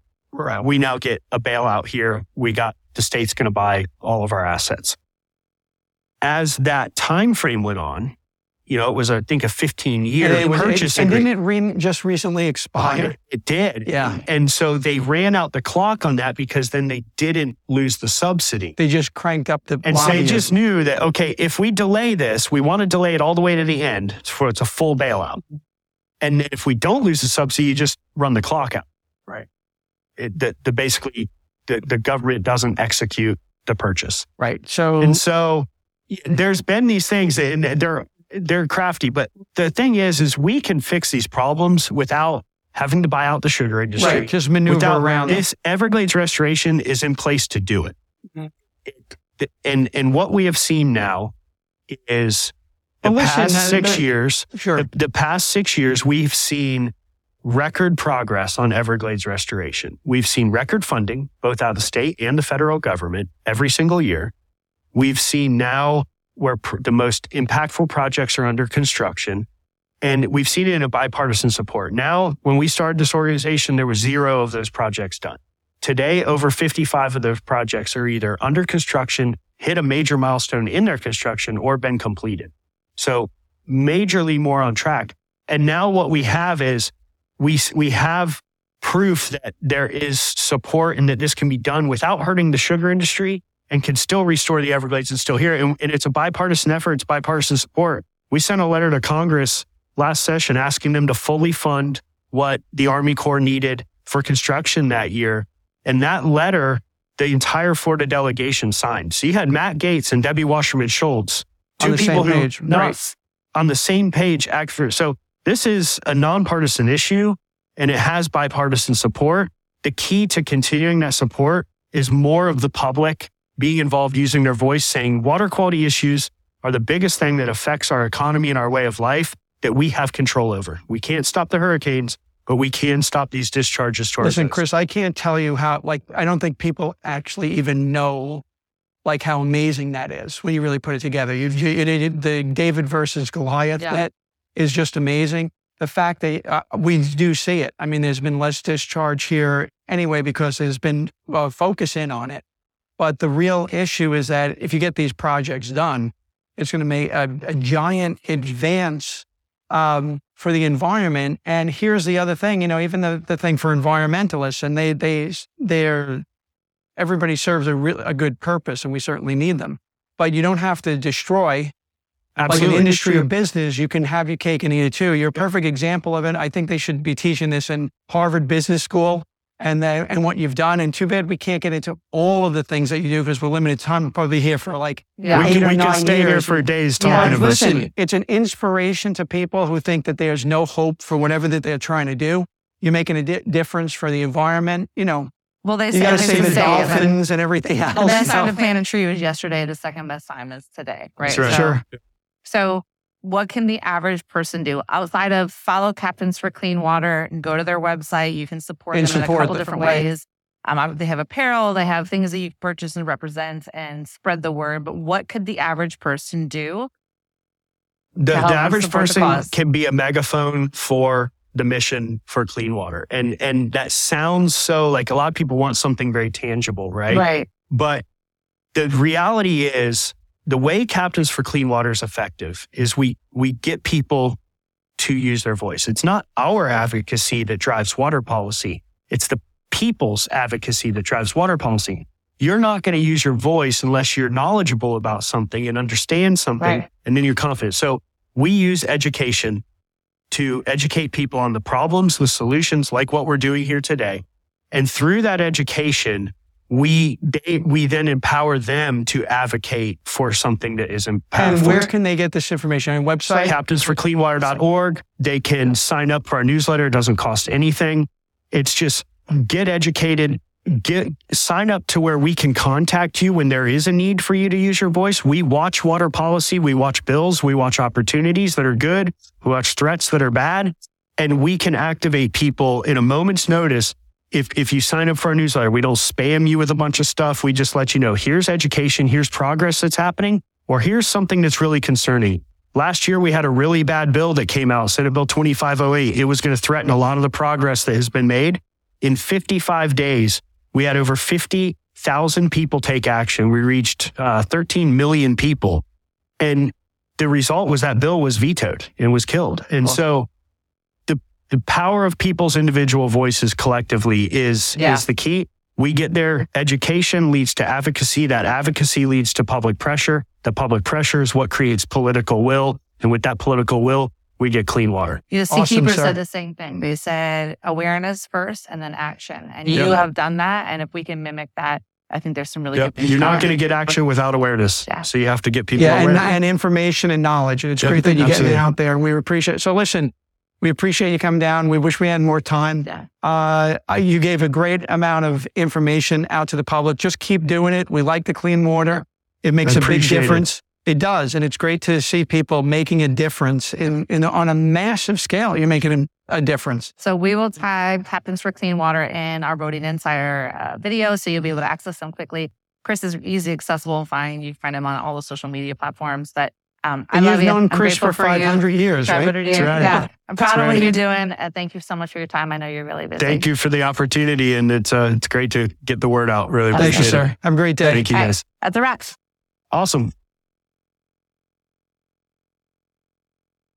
we now get a bailout here. We got the state's going to buy all of our assets. As that time frame went on, you know, it was, I think, a 15 year And, was- purchase and agreement. didn't it re- just recently expire? It did. Yeah. And so they ran out the clock on that because then they didn't lose the subsidy. They just cranked up the And so they just knew that, okay, if we delay this, we want to delay it all the way to the end for it's a full bailout. And then if we don't lose the subsidy, you just run the clock out. Right. It, the, the basically, the, the government doesn't execute the purchase. right. So And so there's been these things and they're, they're crafty, but the thing is, is we can fix these problems without having to buy out the sugar industry. right, just maneuver Without around. it. this, Everglades Restoration is in place to do it. Mhm. It- And and what we have seen now is the But listen, past six but- years. Sure. The, the past six years, we've seen record progress on Everglades restoration. We've seen record funding, both out of the state and the federal government, every single year. We've seen now where pr- the most impactful projects are under construction. And we've seen it in a bipartisan support. Now, when we started this organization, there was zero of those projects done. Today, over 55 of those projects are either under construction, hit a major milestone in their construction, or been completed. So majorly more on track. And now what we have is we, we have proof that there is support and that this can be done without hurting the sugar industry and can still restore the Everglades and still here. And, and it's a bipartisan effort. It's bipartisan support. We sent a letter to Congress last session asking them to fully fund what the Army Corps needed for construction that year. And that letter, the entire Florida delegation signed. So you had Matt Gaetz and Debbie Wasserman Schultz, On two the people same who page, no, right. on the same page act for. So this is a nonpartisan issue and it has bipartisan support. The key to continuing that support is more of the public being involved using their voice saying water quality issues are the biggest thing that affects our economy and our way of life that we have control over. We can't stop the hurricanes, but we can stop these discharges to our Listen. Chris, I can't tell you how, like, I don't think people actually even know, like, how amazing that is when you really put it together. You, you, you- the David versus Goliath, Yeah. that is just amazing. The fact that uh, we do see it. I mean, there's been less discharge here anyway because there's been uh, focus in on it. But the real issue is that if you get these projects done, it's going to make a, a giant advance um, for the environment. And here's the other thing, you know, even the, the thing for environmentalists, and they they they're everybody serves a real a good purpose, and we certainly need them. But you don't have to destroy like Absolutely. an industry or business. You can have your cake and eat it too. You're a perfect example of it. I think they should be teaching this in Harvard Business School. And the, and what you've done, and too bad we can't get into all of the things that you do because we're limited time. We'll probably here for like Yeah. we eight can, or we can nine stay here years. for days Yeah, talking But about listen, it's an inspiration to people who think that there's no hope for whatever that they're trying to do. You're making a di- difference for the environment. You know, Well, they you say got to they save the say that dolphins and everything else. The best time So- to plant a tree was yesterday. The second best time is today. Right. That's right. So, Sure. So, what can the average person do outside of follow Captains for Clean Water and go to their website? You can support And them in a couple them, different ways. Um, they have apparel, they have things that you can purchase and represent and spread the word. But what could the average person do? the, the average support the person can be a megaphone for the mission for clean water and and that sounds so like a lot of people want something very tangible right, Right. but the reality is the way captains for clean water is effective is we we get people to use their voice it's not our advocacy that drives water policy it's the people's advocacy that drives water policy you're not going to use your voice unless you're knowledgeable about something and understand something Right. and then you're confident. So we use education to educate people on the problems, the solutions, like what we're doing here today. And through that education, we they, we then empower them to advocate for something that is and impactful. where can they get this information? On your website? captainsforcleanwater.org. They can sign up for our newsletter. It doesn't cost anything. It's just get educated, get sign up to where we can contact you when there is a need for you to use your voice. We watch water policy, we watch bills, we watch opportunities that are good, we watch threats that are bad, and we can activate people in a moment's notice if, if you sign up for our newsletter, we don't spam you with a bunch of stuff. We just let you know here's education, here's progress that's happening, or here's something that's really concerning. Last year, we had a really bad bill that came out, Senate Bill 2508. It was going to threaten a lot of the progress that has been made. In 55 days, we had over 50,000 people take action. We reached uh, 13 million people. And the result was that bill was vetoed and was killed. And so the, the power of people's individual voices collectively is, Yeah. is the key. We get there. Education leads to advocacy. That advocacy leads to public pressure. The public pressure is what creates political will. And with that political will, we get clean water. The Awesome, Seakeeper said the same thing. They said awareness first and then action. And you have done that. And if we can mimic that, I think there's some really Yep. good things You're not going to get action without awareness. Yeah. So you have to get people Yeah, and, aware. and information and knowledge. It's Yep, great that you're getting it out there. And we appreciate it. So listen, we appreciate you coming down. We wish we had more time. Yeah. Uh, you gave a great amount of information out to the public. Just keep doing it. We like the clean water. It makes I a big appreciate it. difference. It. does, and it's great to see people making a difference in, in on a massive scale. You're making a, a difference. So we will tag Captains for Clean Water in our Boating Insider uh, video, so you'll be able to access them quickly. Chris is easy, accessible, and find. You can find him on all the social media platforms. But um, I you've you. known I'm Chris for you. 500 years, right? years. That's right. Yeah, I'm proud That's of what right. you're doing. And thank you so much for your time. I know you're really busy. Thank you for the opportunity. And it's, uh, it's great to get the word out. Really Thank Thank you, sir. Have a great day. Thank you All right. guys. At the wraps. Awesome.